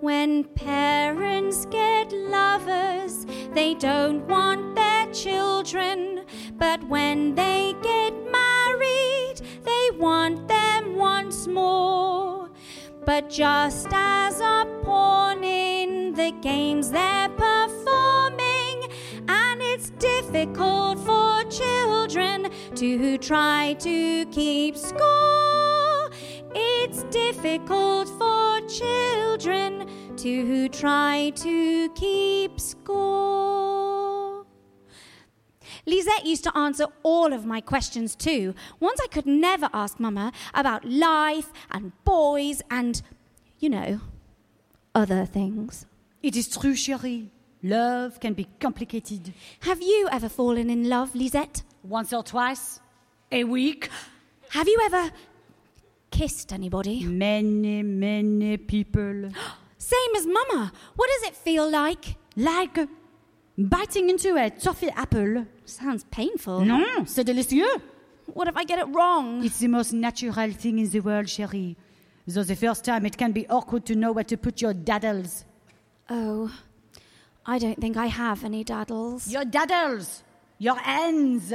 When parents get lovers, they don't want their children. But when they get married, they want them once more. But just as a pawn in the games they're performing, and it's difficult for children to try to keep score. It's difficult for children to try to keep score. Lisette used to answer all of my questions too. Ones I could never ask Mama about life and boys and, you know, other things. It is true, chérie. Love can be complicated. Have you ever fallen in love, Lisette? Once or twice, a week. Have you ever kissed anybody? Many, many people. [gasps] Same as Mama. What does it feel like? Like biting into a toffee apple. Sounds painful. Non, c'est délicieux. What if I get it wrong? It's the most natural thing in the world, chérie. Though the first time it can be awkward to know where to put your daddles. Oh, I don't think I have any daddles. Your daddles. Your ends!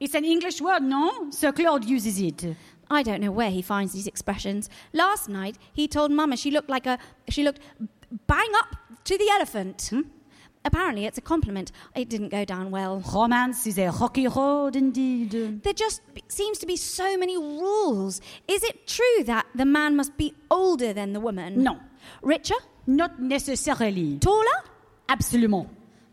It's an English word, no? Sir Claude uses it. I don't know where he finds these expressions. Last night, he told Mama she looked like a. She looked bang up to the elephant. Hmm? Apparently, it's a compliment. It didn't go down well. Romance is a rocky road indeed. There just seems to be so many rules. Is it true that the man must be older than the woman? No. Richer? Not necessarily. Taller? Absolument.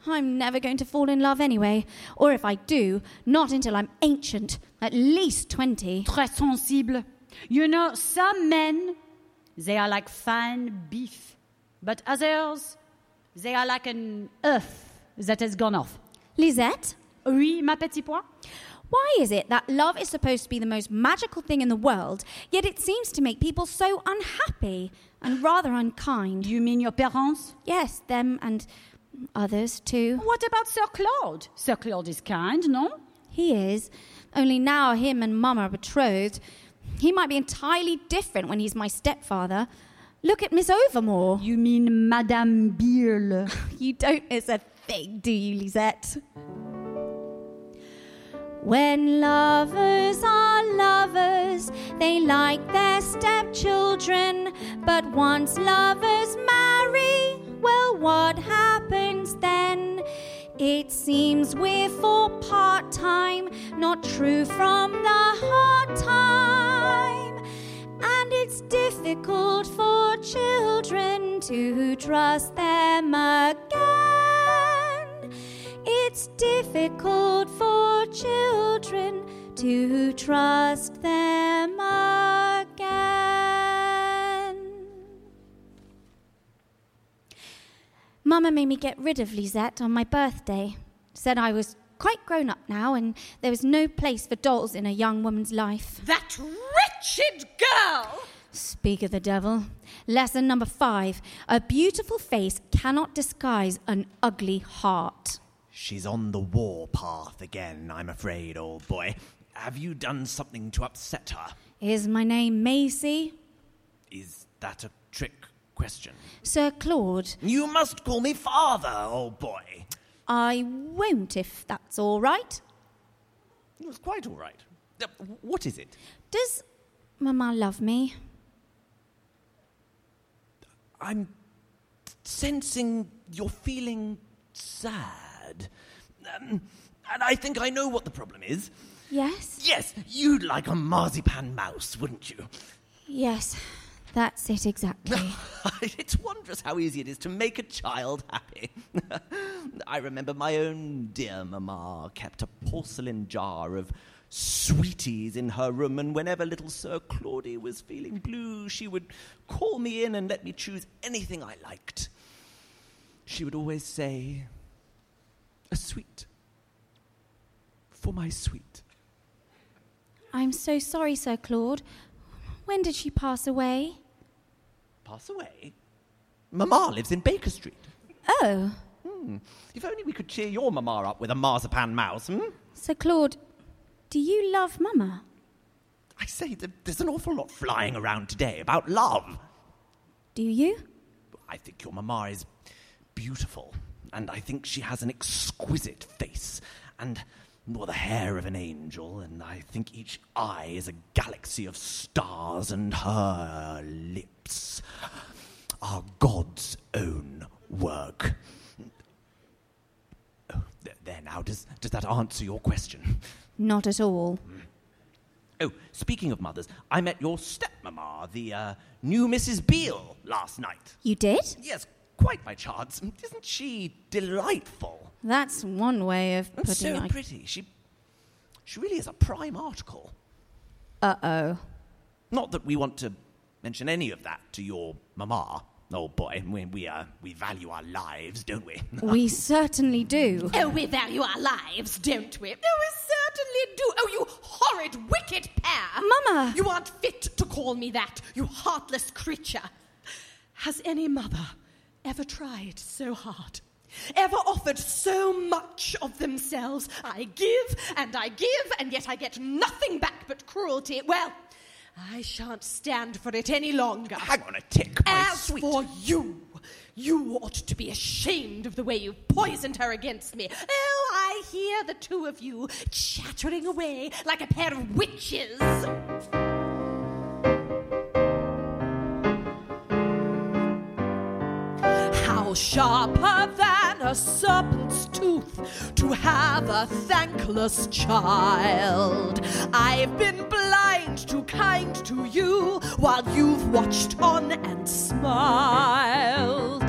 I'm never going to fall in love anyway. Or if I do, not until I'm ancient, at least 20. Très sensible. You know, some men, they are like fine beef. But others, they are like an earth that has gone off. Lisette? Oui, ma petit pois? Why is it that love is supposed to be the most magical thing in the world, yet it seems to make people so unhappy and rather unkind? You mean your parents? Yes, them and others too. What about Sir Claude? Sir Claude is kind, no? He is. Only now him and Mum are betrothed. He might be entirely different when he's my stepfather. Look at Miss Overmore. You mean Madame Beale? [laughs] You don't miss a thing, do you, Lisette? When lovers are lovers, they like their stepchildren. But once lovers marry, well, what happens then? It seems we're for part time, not true from the hard time. And it's difficult for children to trust them again. It's difficult for children to trust them again. Mama made me get rid of Lisette on my birthday. Said I was quite grown up now and there was no place for dolls in a young woman's life. That wretched girl! Speak of the devil. Lesson number five A beautiful face cannot disguise an ugly heart. She's on the war path again, I'm afraid, old boy. Have you done something to upset her? Is my name Maisie? Is that a trick question? Sir Claude, You must call me father, old boy. I won't if that's all right. It was quite all right. Uh, What is it? Does Mamma love me? I'm sensing you're feeling sad. Um, and I think I know what the problem is. Yes? Yes, you'd like a marzipan mouse, wouldn't you? Yes, that's it exactly. [laughs] it's wondrous how easy it is to make a child happy. [laughs] I remember my own dear mamma kept a porcelain jar of sweeties in her room, and whenever little Sir Claudy was feeling blue, she would call me in and let me choose anything I liked. She would always say, A sweet. For my sweet. I'm so sorry, Sir Claude. When did she pass away? Pass away? Mamma lives in Baker Street. Oh, Hmm. If only we could cheer your mamma up with a marzipan mouse, hmm? Sir Claude, do you love Mamma? I say, th- there's an awful lot flying around today about love. Do you? I think your mamma is beautiful, and I think she has an exquisite face, and more the hair of an angel, and I think each eye is a galaxy of stars, and her lips are God's own work. Oh, th- there now, does, does that answer your question? Not at all. Oh, speaking of mothers, I met your stepmama, the uh, new Mrs. Beale, last night. You did? Yes, quite by chance. Isn't she delightful? That's one way of And putting so it. pretty. She, she really is a prime article. Uh oh. Not that we want to mention any of that to your mama. Oh boy, we, we, uh, we value our lives, don't we? [laughs] We certainly do. Oh, we value our lives, don't we? Oh, we certainly do. Oh, you horrid, wicked pair. Mama! You aren't fit to call me that, you heartless creature. Has any mother ever tried so hard? Ever offered so much of themselves? I give and I give, and yet I get nothing back but cruelty. Well, I shan't stand for it any longer. Hang on a tick, my As sweet. for you, you ought to be ashamed of the way you've poisoned her against me. Oh, I hear the two of you chattering away like a pair of witches. Sharper than a serpent's tooth to have a thankless child. I've been blind to kind to you while you've watched on and smiled.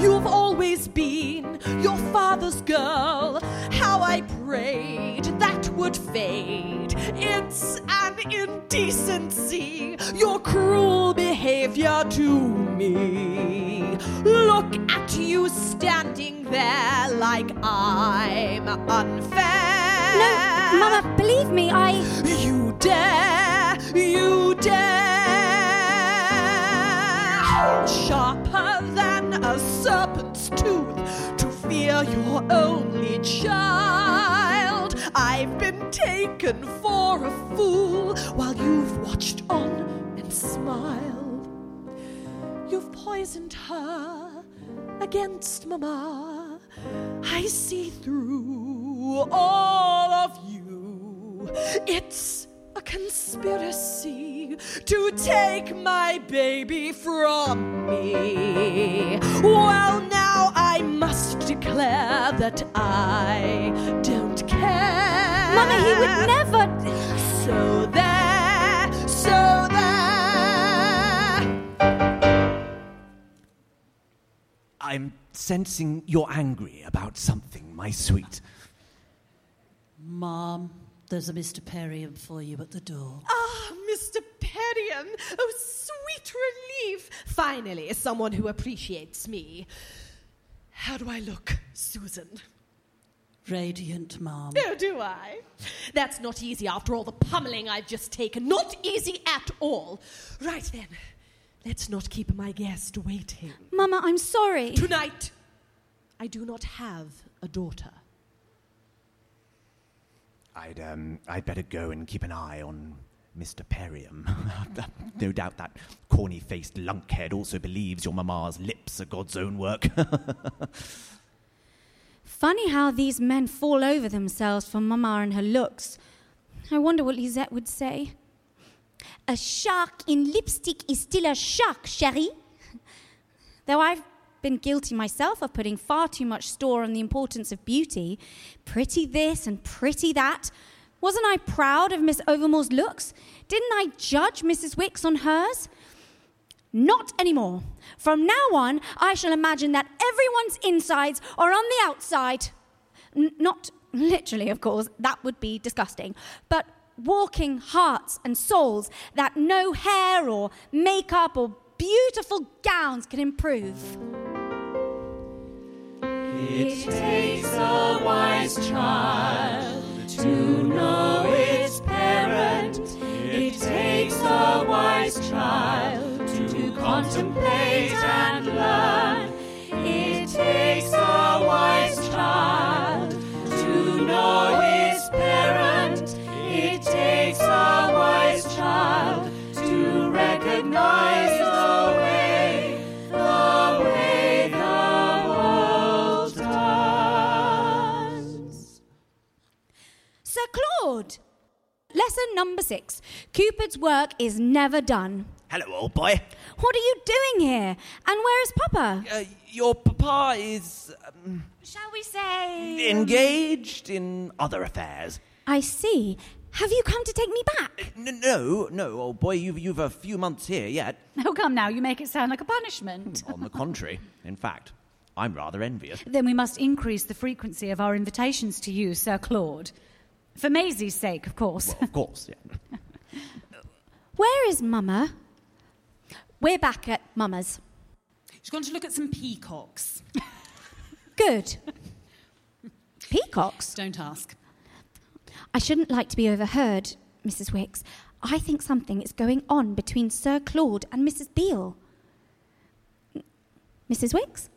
You've always been your father's girl. How I prayed that would fade. It's an indecency, your cruel behavior to me. Look at you standing there like I'm unfair. No, Mama, believe me, I. You dare, you dare. Sharper than a serpent's tooth to fear your only child. I've been taken for a fool while you've watched on and smiled. You've poisoned her against Mamma. I see through all of you. It's a conspiracy to take my baby from me. Well, now I must declare that I don't care. Mama, he would never. So there, so there. I'm sensing you're angry about something, my sweet. Mom, there's a Mr. Perriam for you at the door. Ah, Mr. Perriam! Oh, sweet relief! Finally, someone who appreciates me. How do I look, Susan? radiant, Mum. Oh, do I? That's not easy after all the pummeling I've just taken. Not easy at all. Right then, let's not keep my guest waiting. Mama, I'm sorry. Tonight, I do not have a daughter. I'd, um, I'd better go and keep an eye on Mr. Perriam. [laughs] no doubt that corny faced lunkhead also believes your mamma's lips are God's own work. [laughs] Funny how these men fall over themselves for Mama and her looks. I wonder what Lisette would say. A shark in lipstick is still a shark, chérie. Though I've been guilty myself of putting far too much store on the importance of beauty, pretty this and pretty that. Wasn't I proud of Miss Overmore's looks? Didn't I judge Mrs. Wix on hers? Not anymore. From now on, I shall imagine that everyone's insides are on the outside. N- not literally, of course, that would be disgusting. But walking hearts and souls that no hair or makeup or beautiful gowns can improve. It takes a wise child to know its parent. It takes a wise child to contemplate and learn. It takes a wise child to know its parent. It takes a wise child to recognize Sir Claude! Lesson number six Cupid's work is never done. Hello, old boy. What are you doing here? And where is Papa? Uh, your papa is um, Shall we say. engaged in other affairs. I see. Have you come to take me back? N- no, no, old boy, you've, you've a few months here yet. Oh, come now, you make it sound like a punishment. [laughs] On the contrary, in fact, I'm rather envious. Then we must increase the frequency of our invitations to you, Sir Claude. For Maisie's sake, of course. Well, of course, yeah. [laughs] Where is Mama? We're back at Mama's. She's gone to look at some peacocks. [laughs] Good. Peacocks? Don't ask. I shouldn't like to be overheard, Mrs. Wix. I think something is going on between Sir Claude and Mrs. Beale. Mrs. Wix?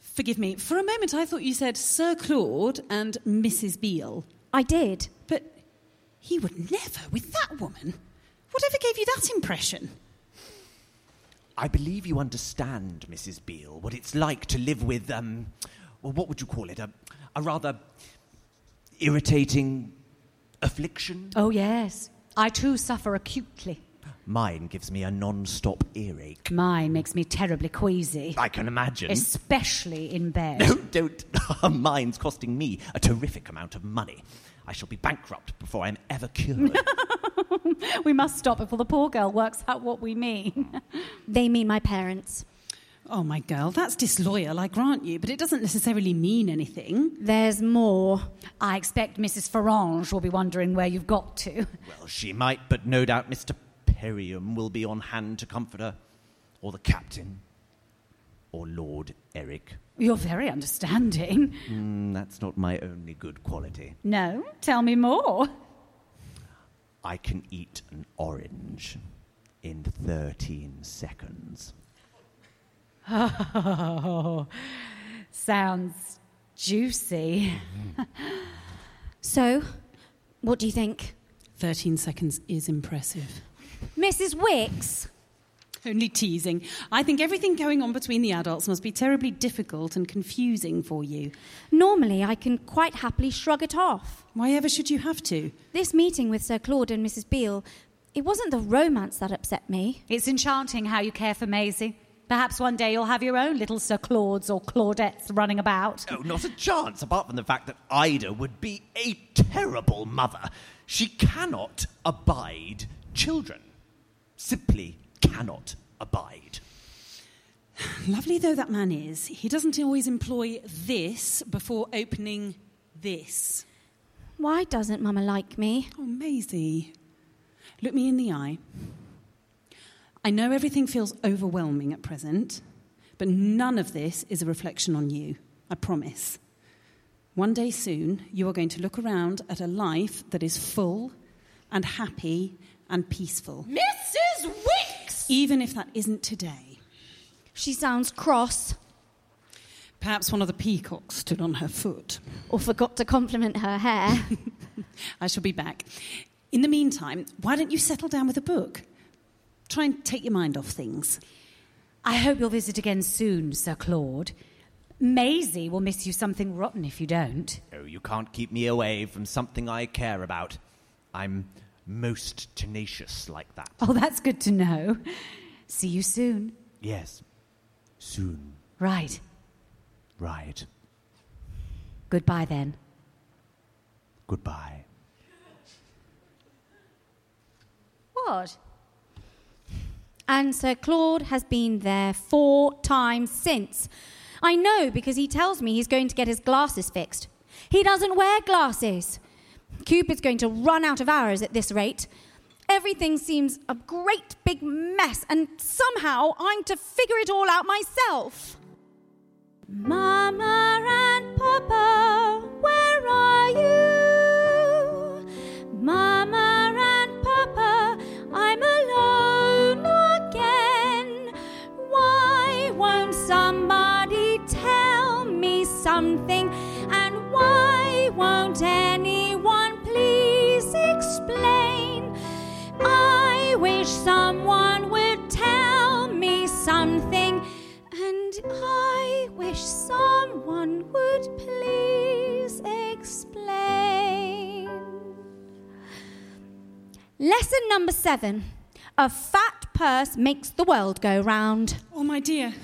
Forgive me. For a moment, I thought you said Sir Claude and Mrs. Beale. I did. But he would never with that woman. Whatever gave you that impression? I believe you understand, Mrs. Beale, what it's like to live with, um, well, what would you call it? A, a rather irritating affliction? Oh, yes. I too suffer acutely. Mine gives me a non stop earache. Mine makes me terribly queasy, I can imagine. especially in bed. No, don't. [laughs] Mine's costing me a terrific amount of money. I shall be bankrupt before I'm ever cured. [laughs] we must stop before the poor girl works out what we mean. [laughs] They mean my parents. Oh, my girl, that's disloyal, I grant you, but it doesn't necessarily mean anything. There's more. I expect Mrs. Farange will be wondering where you've got to. well, she might, but no doubt Mr. Perriam will be on hand to comfort her. Or the captain. Or Lord Eric. You're very understanding. Mm, that's not my only good quality. No? Tell me more. I can eat an orange in 13 seconds. Oh, [laughs] sounds juicy. [laughs] So, what do you think? 13 seconds is impressive. Mrs. Wix? Only teasing. I think everything going on between the adults must be terribly difficult and confusing for you. Normally, I can quite happily shrug it off. Why ever should you have to? This meeting with Sir Claude and Mrs. Beale, it wasn't the romance that upset me. It's enchanting how you care for Maisie. Perhaps one day you'll have your own little Sir Claudes or Claudettes running about. Oh, not a chance, apart from the fact that Ida would be a terrible mother. She cannot abide children. Simply cannot abide. Lovely though that man is, he doesn't always employ this before opening this. Why doesn't Mama like me? Oh, Maisie, look me in the eye. I know everything feels overwhelming at present, but none of this is a reflection on you. I promise. One day soon, you are going to look around at a life that is full and happy and peaceful, Mrs. Wix! even if that isn't today. She sounds cross Perhaps one of the peacocks stood on her foot. or forgot to compliment her hair. [laughs] I shall be back. In the meantime, why don't you settle down with a book? Try and take your mind off things. I hope you'll visit again soon, Sir Claude. Maisie will miss you something rotten if you don't. Oh, you can't keep me away from something I care about. I'm most tenacious like that. Oh, that's good to know. See you soon. Yes. Soon. Right. Right. Goodbye then. Goodbye. What? And Sir Claude has been there four times since. I know because he tells me he's going to get his glasses fixed. He doesn't wear glasses. Cupid's going to run out of arrows at this rate. Everything seems a great big mess, and somehow I'm to figure it all out myself. Mama and Papa, where are you? Mama and Papa, I'm alone again. Why won't somebody tell me something? And why won't anyone someone would tell me something. And I wish someone would please explain. Lesson number seven A fat purse makes the world go round. Oh, my dear,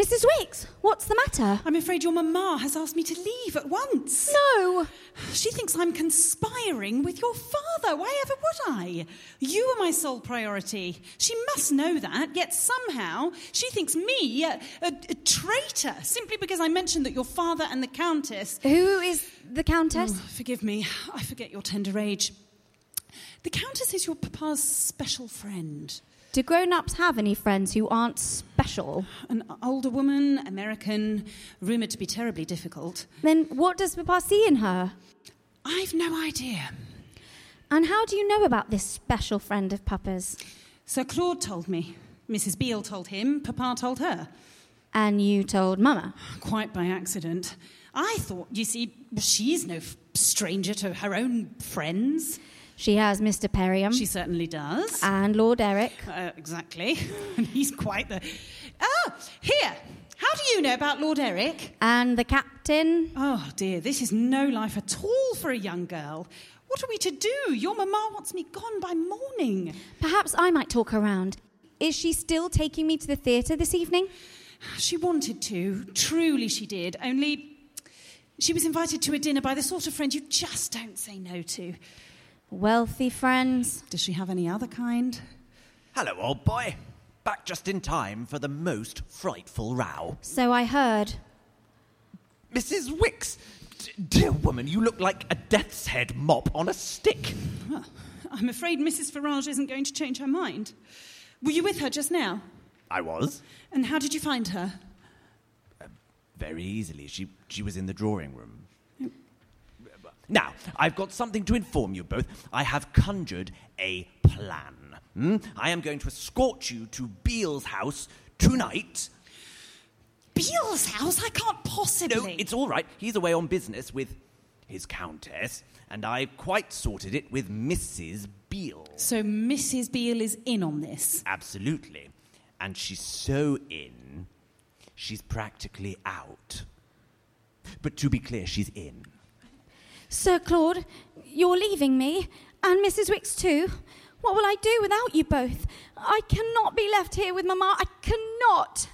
Mrs. Wix, what's the matter? I'm afraid your mamma has asked me to leave at once. No. She thinks I'm conspiring with your father. Why ever would I? You are my sole priority. She must know that, yet somehow she thinks me a, a, a traitor simply because I mentioned that your father and the Countess. Who is the Countess? Oh, forgive me, I forget your tender age. The Countess is your papa's special friend. Do grown ups have any friends who aren't special? An older woman, American, rumoured to be terribly difficult. Then what does Papa see in her? I've no idea. And how do you know about this special friend of Papa's? Sir Claude told me. Mrs. Beale told him. Papa told her. And you told Mama. Quite by accident. I thought, you see, she's no f- stranger to her own friends. She has Mr. Perriam She certainly does. and Lord Eric. Uh, exactly. And [laughs] he's quite the. Oh, here. How do you know about Lord Eric? And the captain. Oh, dear, this is no life at all for a young girl. What are we to do? Your mamma wants me gone by morning. Perhaps I might talk her round. Is she still taking me to the theatre this evening? She wanted to. Truly, she did. Only she was invited to a dinner by the sort of friend you just don't say no to. Wealthy friends. Does she have any other kind? Hello, old boy. Back just in time for the most frightful row. So I heard. Mrs. Wix! D- dear woman, you look like a death's head mop on a stick. Well, I'm afraid Mrs. Farange isn't going to change her mind. Were you with her just now? I was. And how did you find her? Uh, very easily. She, she was in the drawing room. Now, I've got something to inform you both. I have conjured a plan. hmm? I am going to escort you to Beale's house tonight. Beale's house? I can't possibly. No, it's all right. He's away on business with his countess, and I've quite sorted it with Mrs. Beale. So Mrs. Beale is in on this. Absolutely. And she's so in, she's practically out. But to be clear, she's in. Sir Claude, you're leaving me, and Mrs. Wix too. What will I do without you both? I cannot be left here with Mamma. I cannot.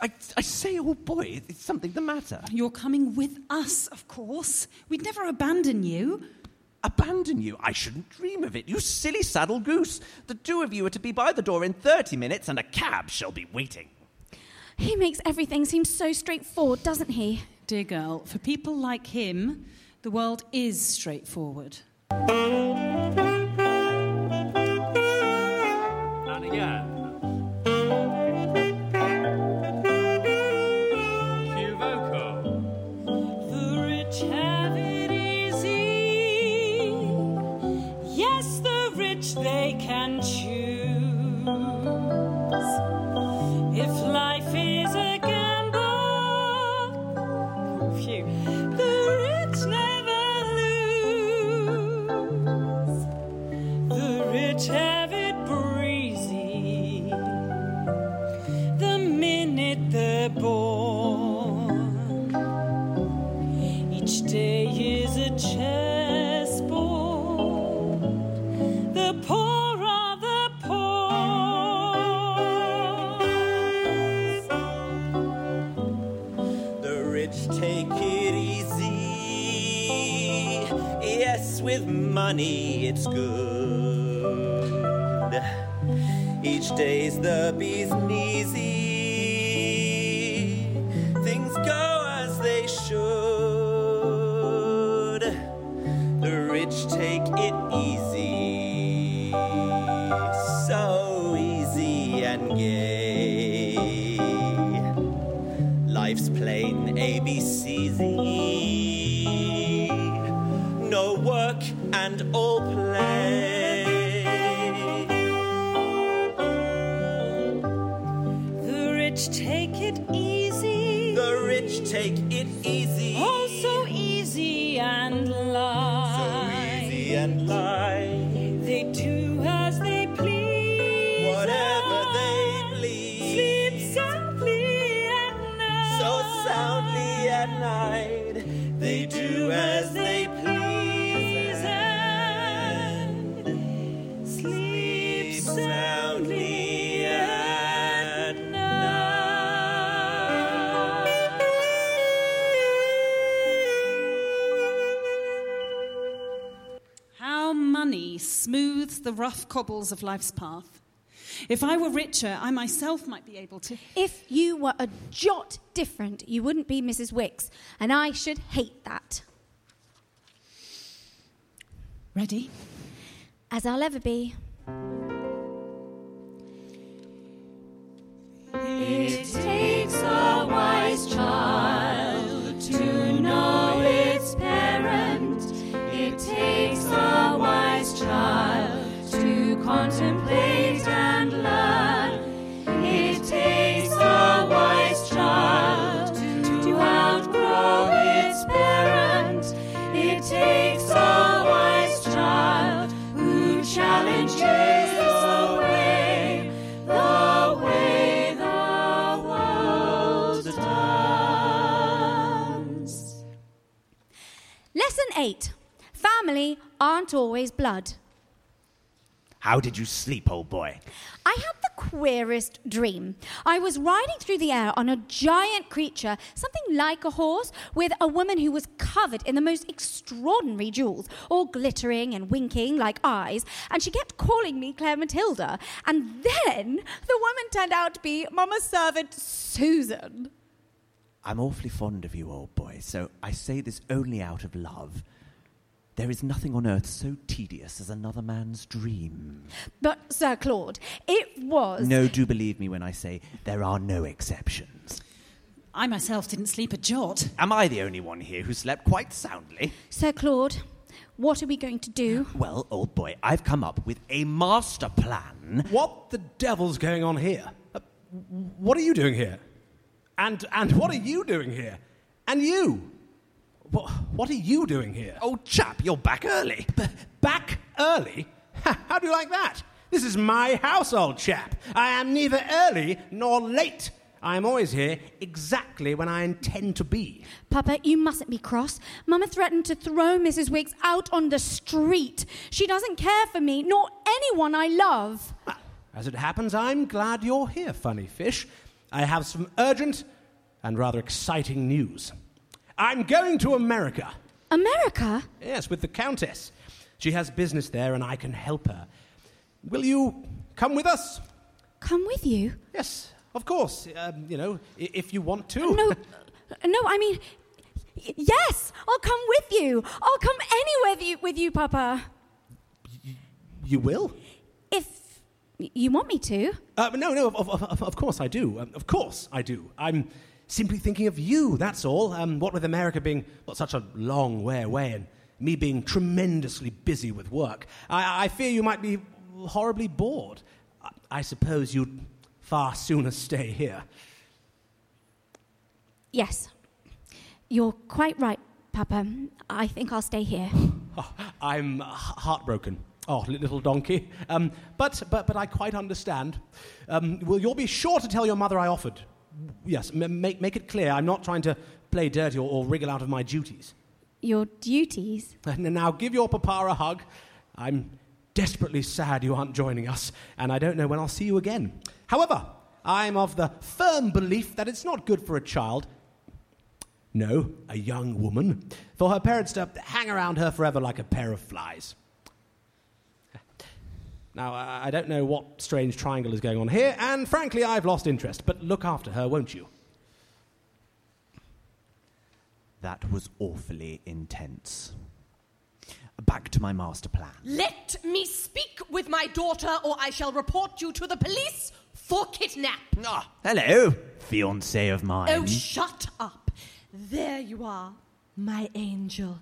I, I say, old boy, is- is something the matter? You're coming with us, of course. We'd never abandon you. Abandon you? I shouldn't dream of it. You silly saddle goose. The two of you are to be by the door in 30 minutes, and a cab shall be waiting. He makes everything seem so straightforward, doesn't he? dear girl, for people like him, the world is straightforward. And again. Cue vocal. The rich have it easy. Yes, the rich they can choose. The rough cobbles of life's path. If I were richer, I myself might be able to. If you were a jot different, you wouldn't be Mrs. Wix, and I should hate that, Ready? as I'll ever be. It takes blood. How did you sleep, old boy? I had the queerest dream. I was riding through the air on a giant creature, something like a horse, with a woman who was covered in the most extraordinary jewels, all glittering and winking like eyes, and she kept calling me Clara Matilda. And then the woman turned out to be Mama's servant, Susan. I'm awfully fond of you, old boy, so I say this only out of love. There is nothing on earth so tedious as another man's dream. But, Sir Claude, it was. No, do believe me when I say there are no exceptions. I myself didn't sleep a jot. Am I the only one here who slept quite soundly? Sir Claude, what are we going to do? Well, old boy, I've come up with a master plan. What the devil's going on here? Uh, what are you doing here? And, and what are you doing here? And you? What, what are you doing here? Old chap, you're back early. B- back early? Ha, how do you like that? This is my house, old chap. I am neither early nor late. I am always here exactly when I intend to be. Papa, you mustn't be cross. Mama threatened to throw Mrs. Wix out on the street. She doesn't care for me, nor anyone I love. Well, as it happens, I'm glad you're here, funny fish. I have some urgent and rather exciting news. I'm going to America. America? Yes, with the Countess. She has business there and I can help her. Will you come with us? Come with you? Yes, of course. Um, you know, i- if you want to. No, no, I mean, y- yes, I'll come with you. I'll come anywhere with you, with you, Papa. you will? If you want me to. Uh, no, no, of, of, of, of course I do. Um, of course I do. I'm simply thinking of you, that's all. Um, what with America being well, such a long way away and me being tremendously busy with work, I, I fear you might be horribly bored. I, I suppose you'd far sooner stay here. Yes. You're quite right, Papa. I think I'll stay here. Oh, I'm heartbroken. Oh, little donkey. Um, but, but, but I quite understand. Um, well, you'll be sure to tell your mother I offered. Yes, m- make, make it clear I'm not trying to play dirty or, or wriggle out of my duties. Your duties? [laughs] And now give your papa a hug. I'm desperately sad you aren't joining us, and I don't know when I'll see you again. However, I'm of the firm belief that it's not good for a child, no, a young woman, for her parents to hang around her forever like a pair of flies. Now, I I don't know what strange triangle is going on here, and frankly, I've lost interest, but look after her, won't you? That was awfully intense. Back to my master plan. Let me speak with my daughter, or I shall report you to the police for kidnap. Ah, hello, fiance of mine. Oh, shut up. There you are, my angel.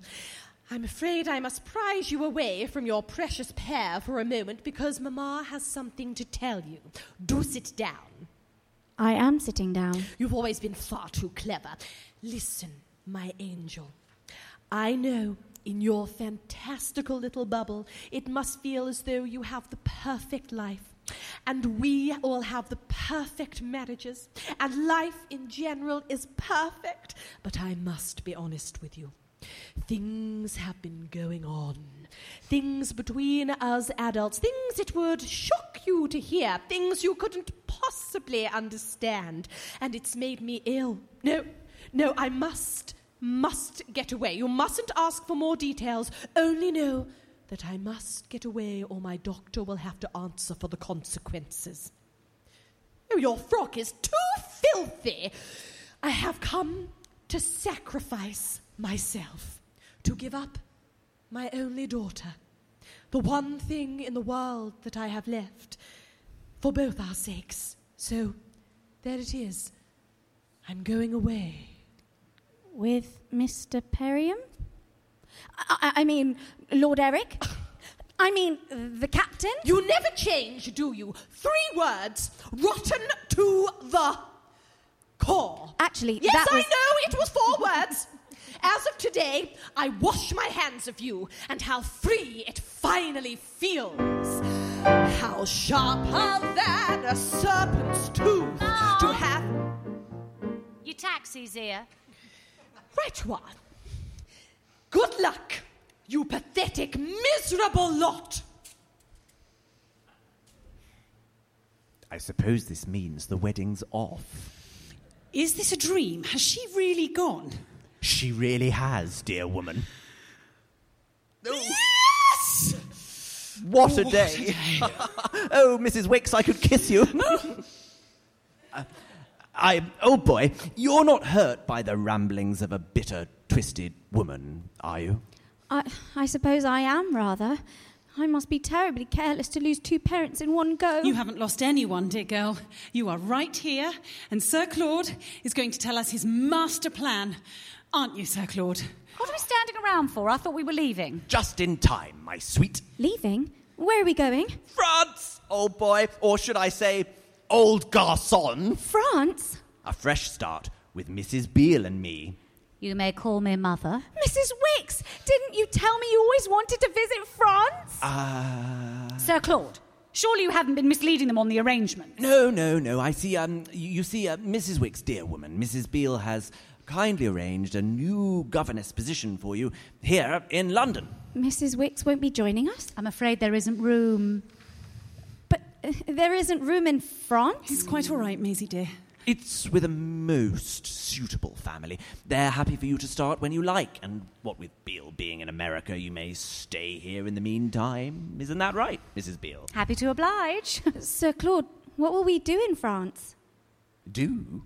I'm afraid I must prize you away from your precious pair for a moment because Mamma has something to tell you. Do sit down. I am sitting down. You've always been far too clever. Listen, my angel. I know in your fantastical little bubble, it must feel as though you have the perfect life. And we all have the perfect marriages. And life in general is perfect. But I must be honest with you. Things have been going on. Things between us adults. Things it would shock you to hear. Things you couldn't possibly understand. And it's made me ill. No, no, I must, must get away. You mustn't ask for more details. Only know that I must get away or my doctor will have to answer for the consequences. Oh, your frock is too filthy. I have come to sacrifice myself, to give up my only daughter, the one thing in the world that I have left, for both our sakes. So, there it is. I'm going away. With Mr. Perriam? I, I- mean, Lord Eric? I mean, the captain? You never change, do you? Three words rotten to the core. Actually, Yes, that I know, it was four words. As of today, I wash my hands of you, and how free it finally feels. How sharper than a serpent's tooth to ah. have. Your taxi's here. Right you are. Good luck, you pathetic, miserable lot. I suppose this means the wedding's off. Is this a dream? Has she really gone? She really has, dear woman. Yes! What a day! [laughs] oh, Mrs. Wix, I could kiss you. [laughs] Uh, I, oh boy, you're not hurt by the ramblings of a bitter, twisted woman, are you? I, I suppose I am, rather. I must be terribly careless to lose two parents in one go. You haven't lost anyone, dear girl. You are right here, and Sir Claude is going to tell us his master plan. Aren't you, Sir Claude? What are we standing around for? I thought we were leaving. Just in time, my sweet. Leaving? Where are we going? France, old boy, or should I say, old garçon. France? A fresh start with Mrs. Beale and me. You may call me mother. Mrs. Wix, didn't you tell me you always wanted to visit France? Ah. Sir Claude, surely you haven't been misleading them on the arrangement. No, no, no. I see. Um, you, you see, uh, Mrs. Wix, dear woman, Mrs. Beale has kindly arranged a new governess position for you here in London. Mrs. Wix won't be joining us? I'm afraid there isn't room. But uh, there isn't room in France? It's quite all right, Maisie dear. It's with a most suitable family. They're happy for you to start when you like, and what with Beale being in America, you may stay here in the meantime. Isn't that right, Mrs. Beale? Happy to oblige. [laughs] Sir Claude, what will we do in France? Do?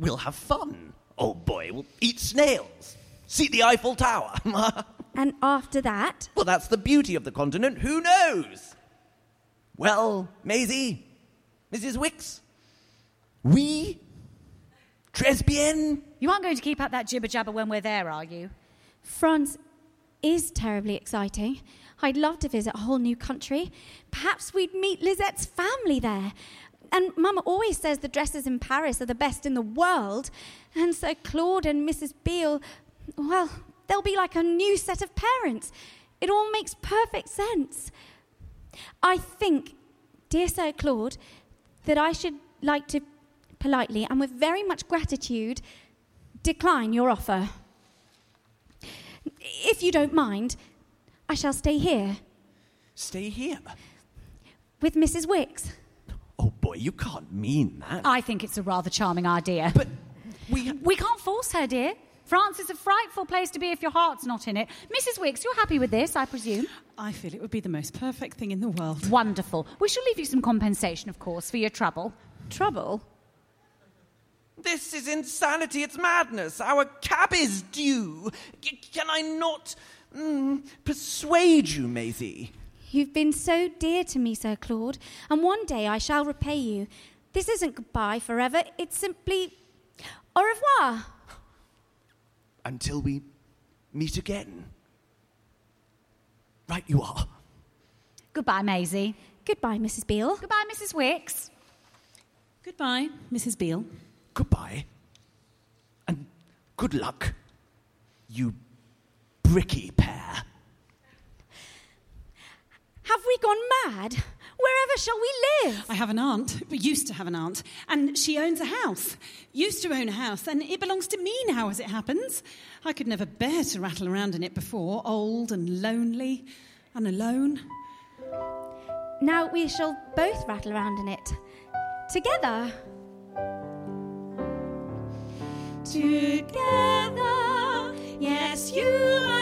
We'll have fun. Oh boy, we'll eat snails. See the Eiffel Tower. [laughs] And after that? well, that's the beauty of the continent. Who knows? Well, Maisie, Mrs. Wix, we, Très bien. You aren't going to keep up that jibber jabber when we're there, are you? France is terribly exciting. I'd love to visit a whole new country. Perhaps we'd meet Lizette's family there. And Mama always says the dresses in Paris are the best in the world. And so Claude and Mrs. Beale, well, they'll be like a new set of parents. It all makes perfect sense. I think, dear Sir Claude, that I should like to politely and with very much gratitude decline your offer. If you don't mind, I shall stay here Stay here. with Mrs. Wix. Oh boy, you can't mean that. I think it's a rather charming idea. But we. We can't force her, dear. France is a frightful place to be if your heart's not in it. Mrs. Wix, you're happy with this, I presume? I feel it would be the most perfect thing in the world. Wonderful. We shall leave you some compensation, of course, for your trouble. Trouble? This is insanity. It's madness. Our cab is due. C- can I not mm, persuade you, Maisie? You've been so dear to me, Sir Claude, and one day I shall repay you. This isn't goodbye forever, it's simply au revoir. Until we meet again. Right, you are. Goodbye, Maisie. Goodbye, Mrs. Beale. Goodbye, Mrs. Wix. Goodbye, Mrs. Beale. Goodbye. And good luck, you bricky pair. Have we gone mad? Wherever shall we live? I have an aunt, we used to have an aunt, and she owns a house. Used to own a house, and it belongs to me now as it happens. I could never bear to rattle around in it before, old and lonely and alone. Now we shall both rattle around in it. Together. Together, yes, you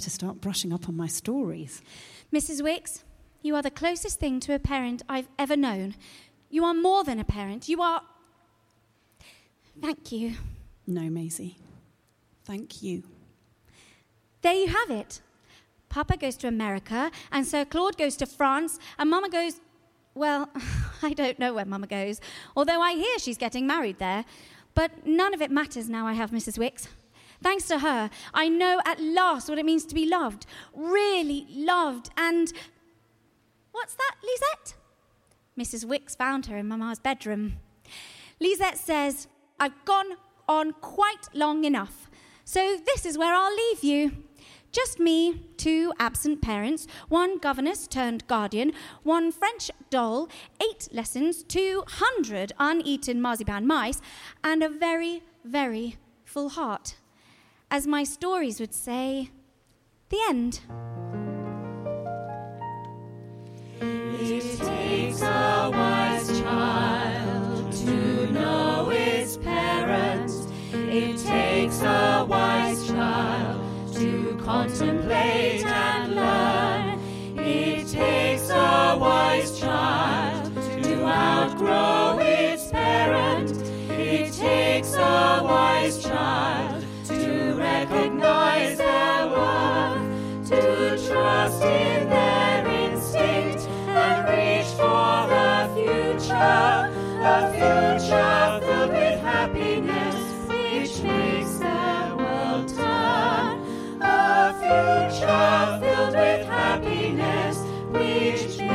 better start brushing up on my stories. Mrs. Wix, you are the closest thing to a parent I've ever known. You are more than a parent. You are. Thank you. No, Maisie. Thank you. There you have it. Papa goes to America, and Sir Claude goes to France, and Mama goes. Well, [laughs] I don't know where Mama goes, although I hear she's getting married there. But none of it matters now I have Mrs. Wix. Thanks to her, I know at last what it means to be loved, really loved, and. What's that, Lisette? Mrs. Wix found her in Mamma's bedroom. Lisette says, I've gone on quite long enough, so this is where I'll leave you. Just me, two absent parents, one governess turned guardian, one French doll, eight lessons, two hundred uneaten marzipan mice, and a very, very full heart. As my stories would say, the end. It takes a wise child to know its parents. It takes a wise child to contemplate and learn. It takes a wise child to outgrow its parent. It takes a wise filled with happiness, which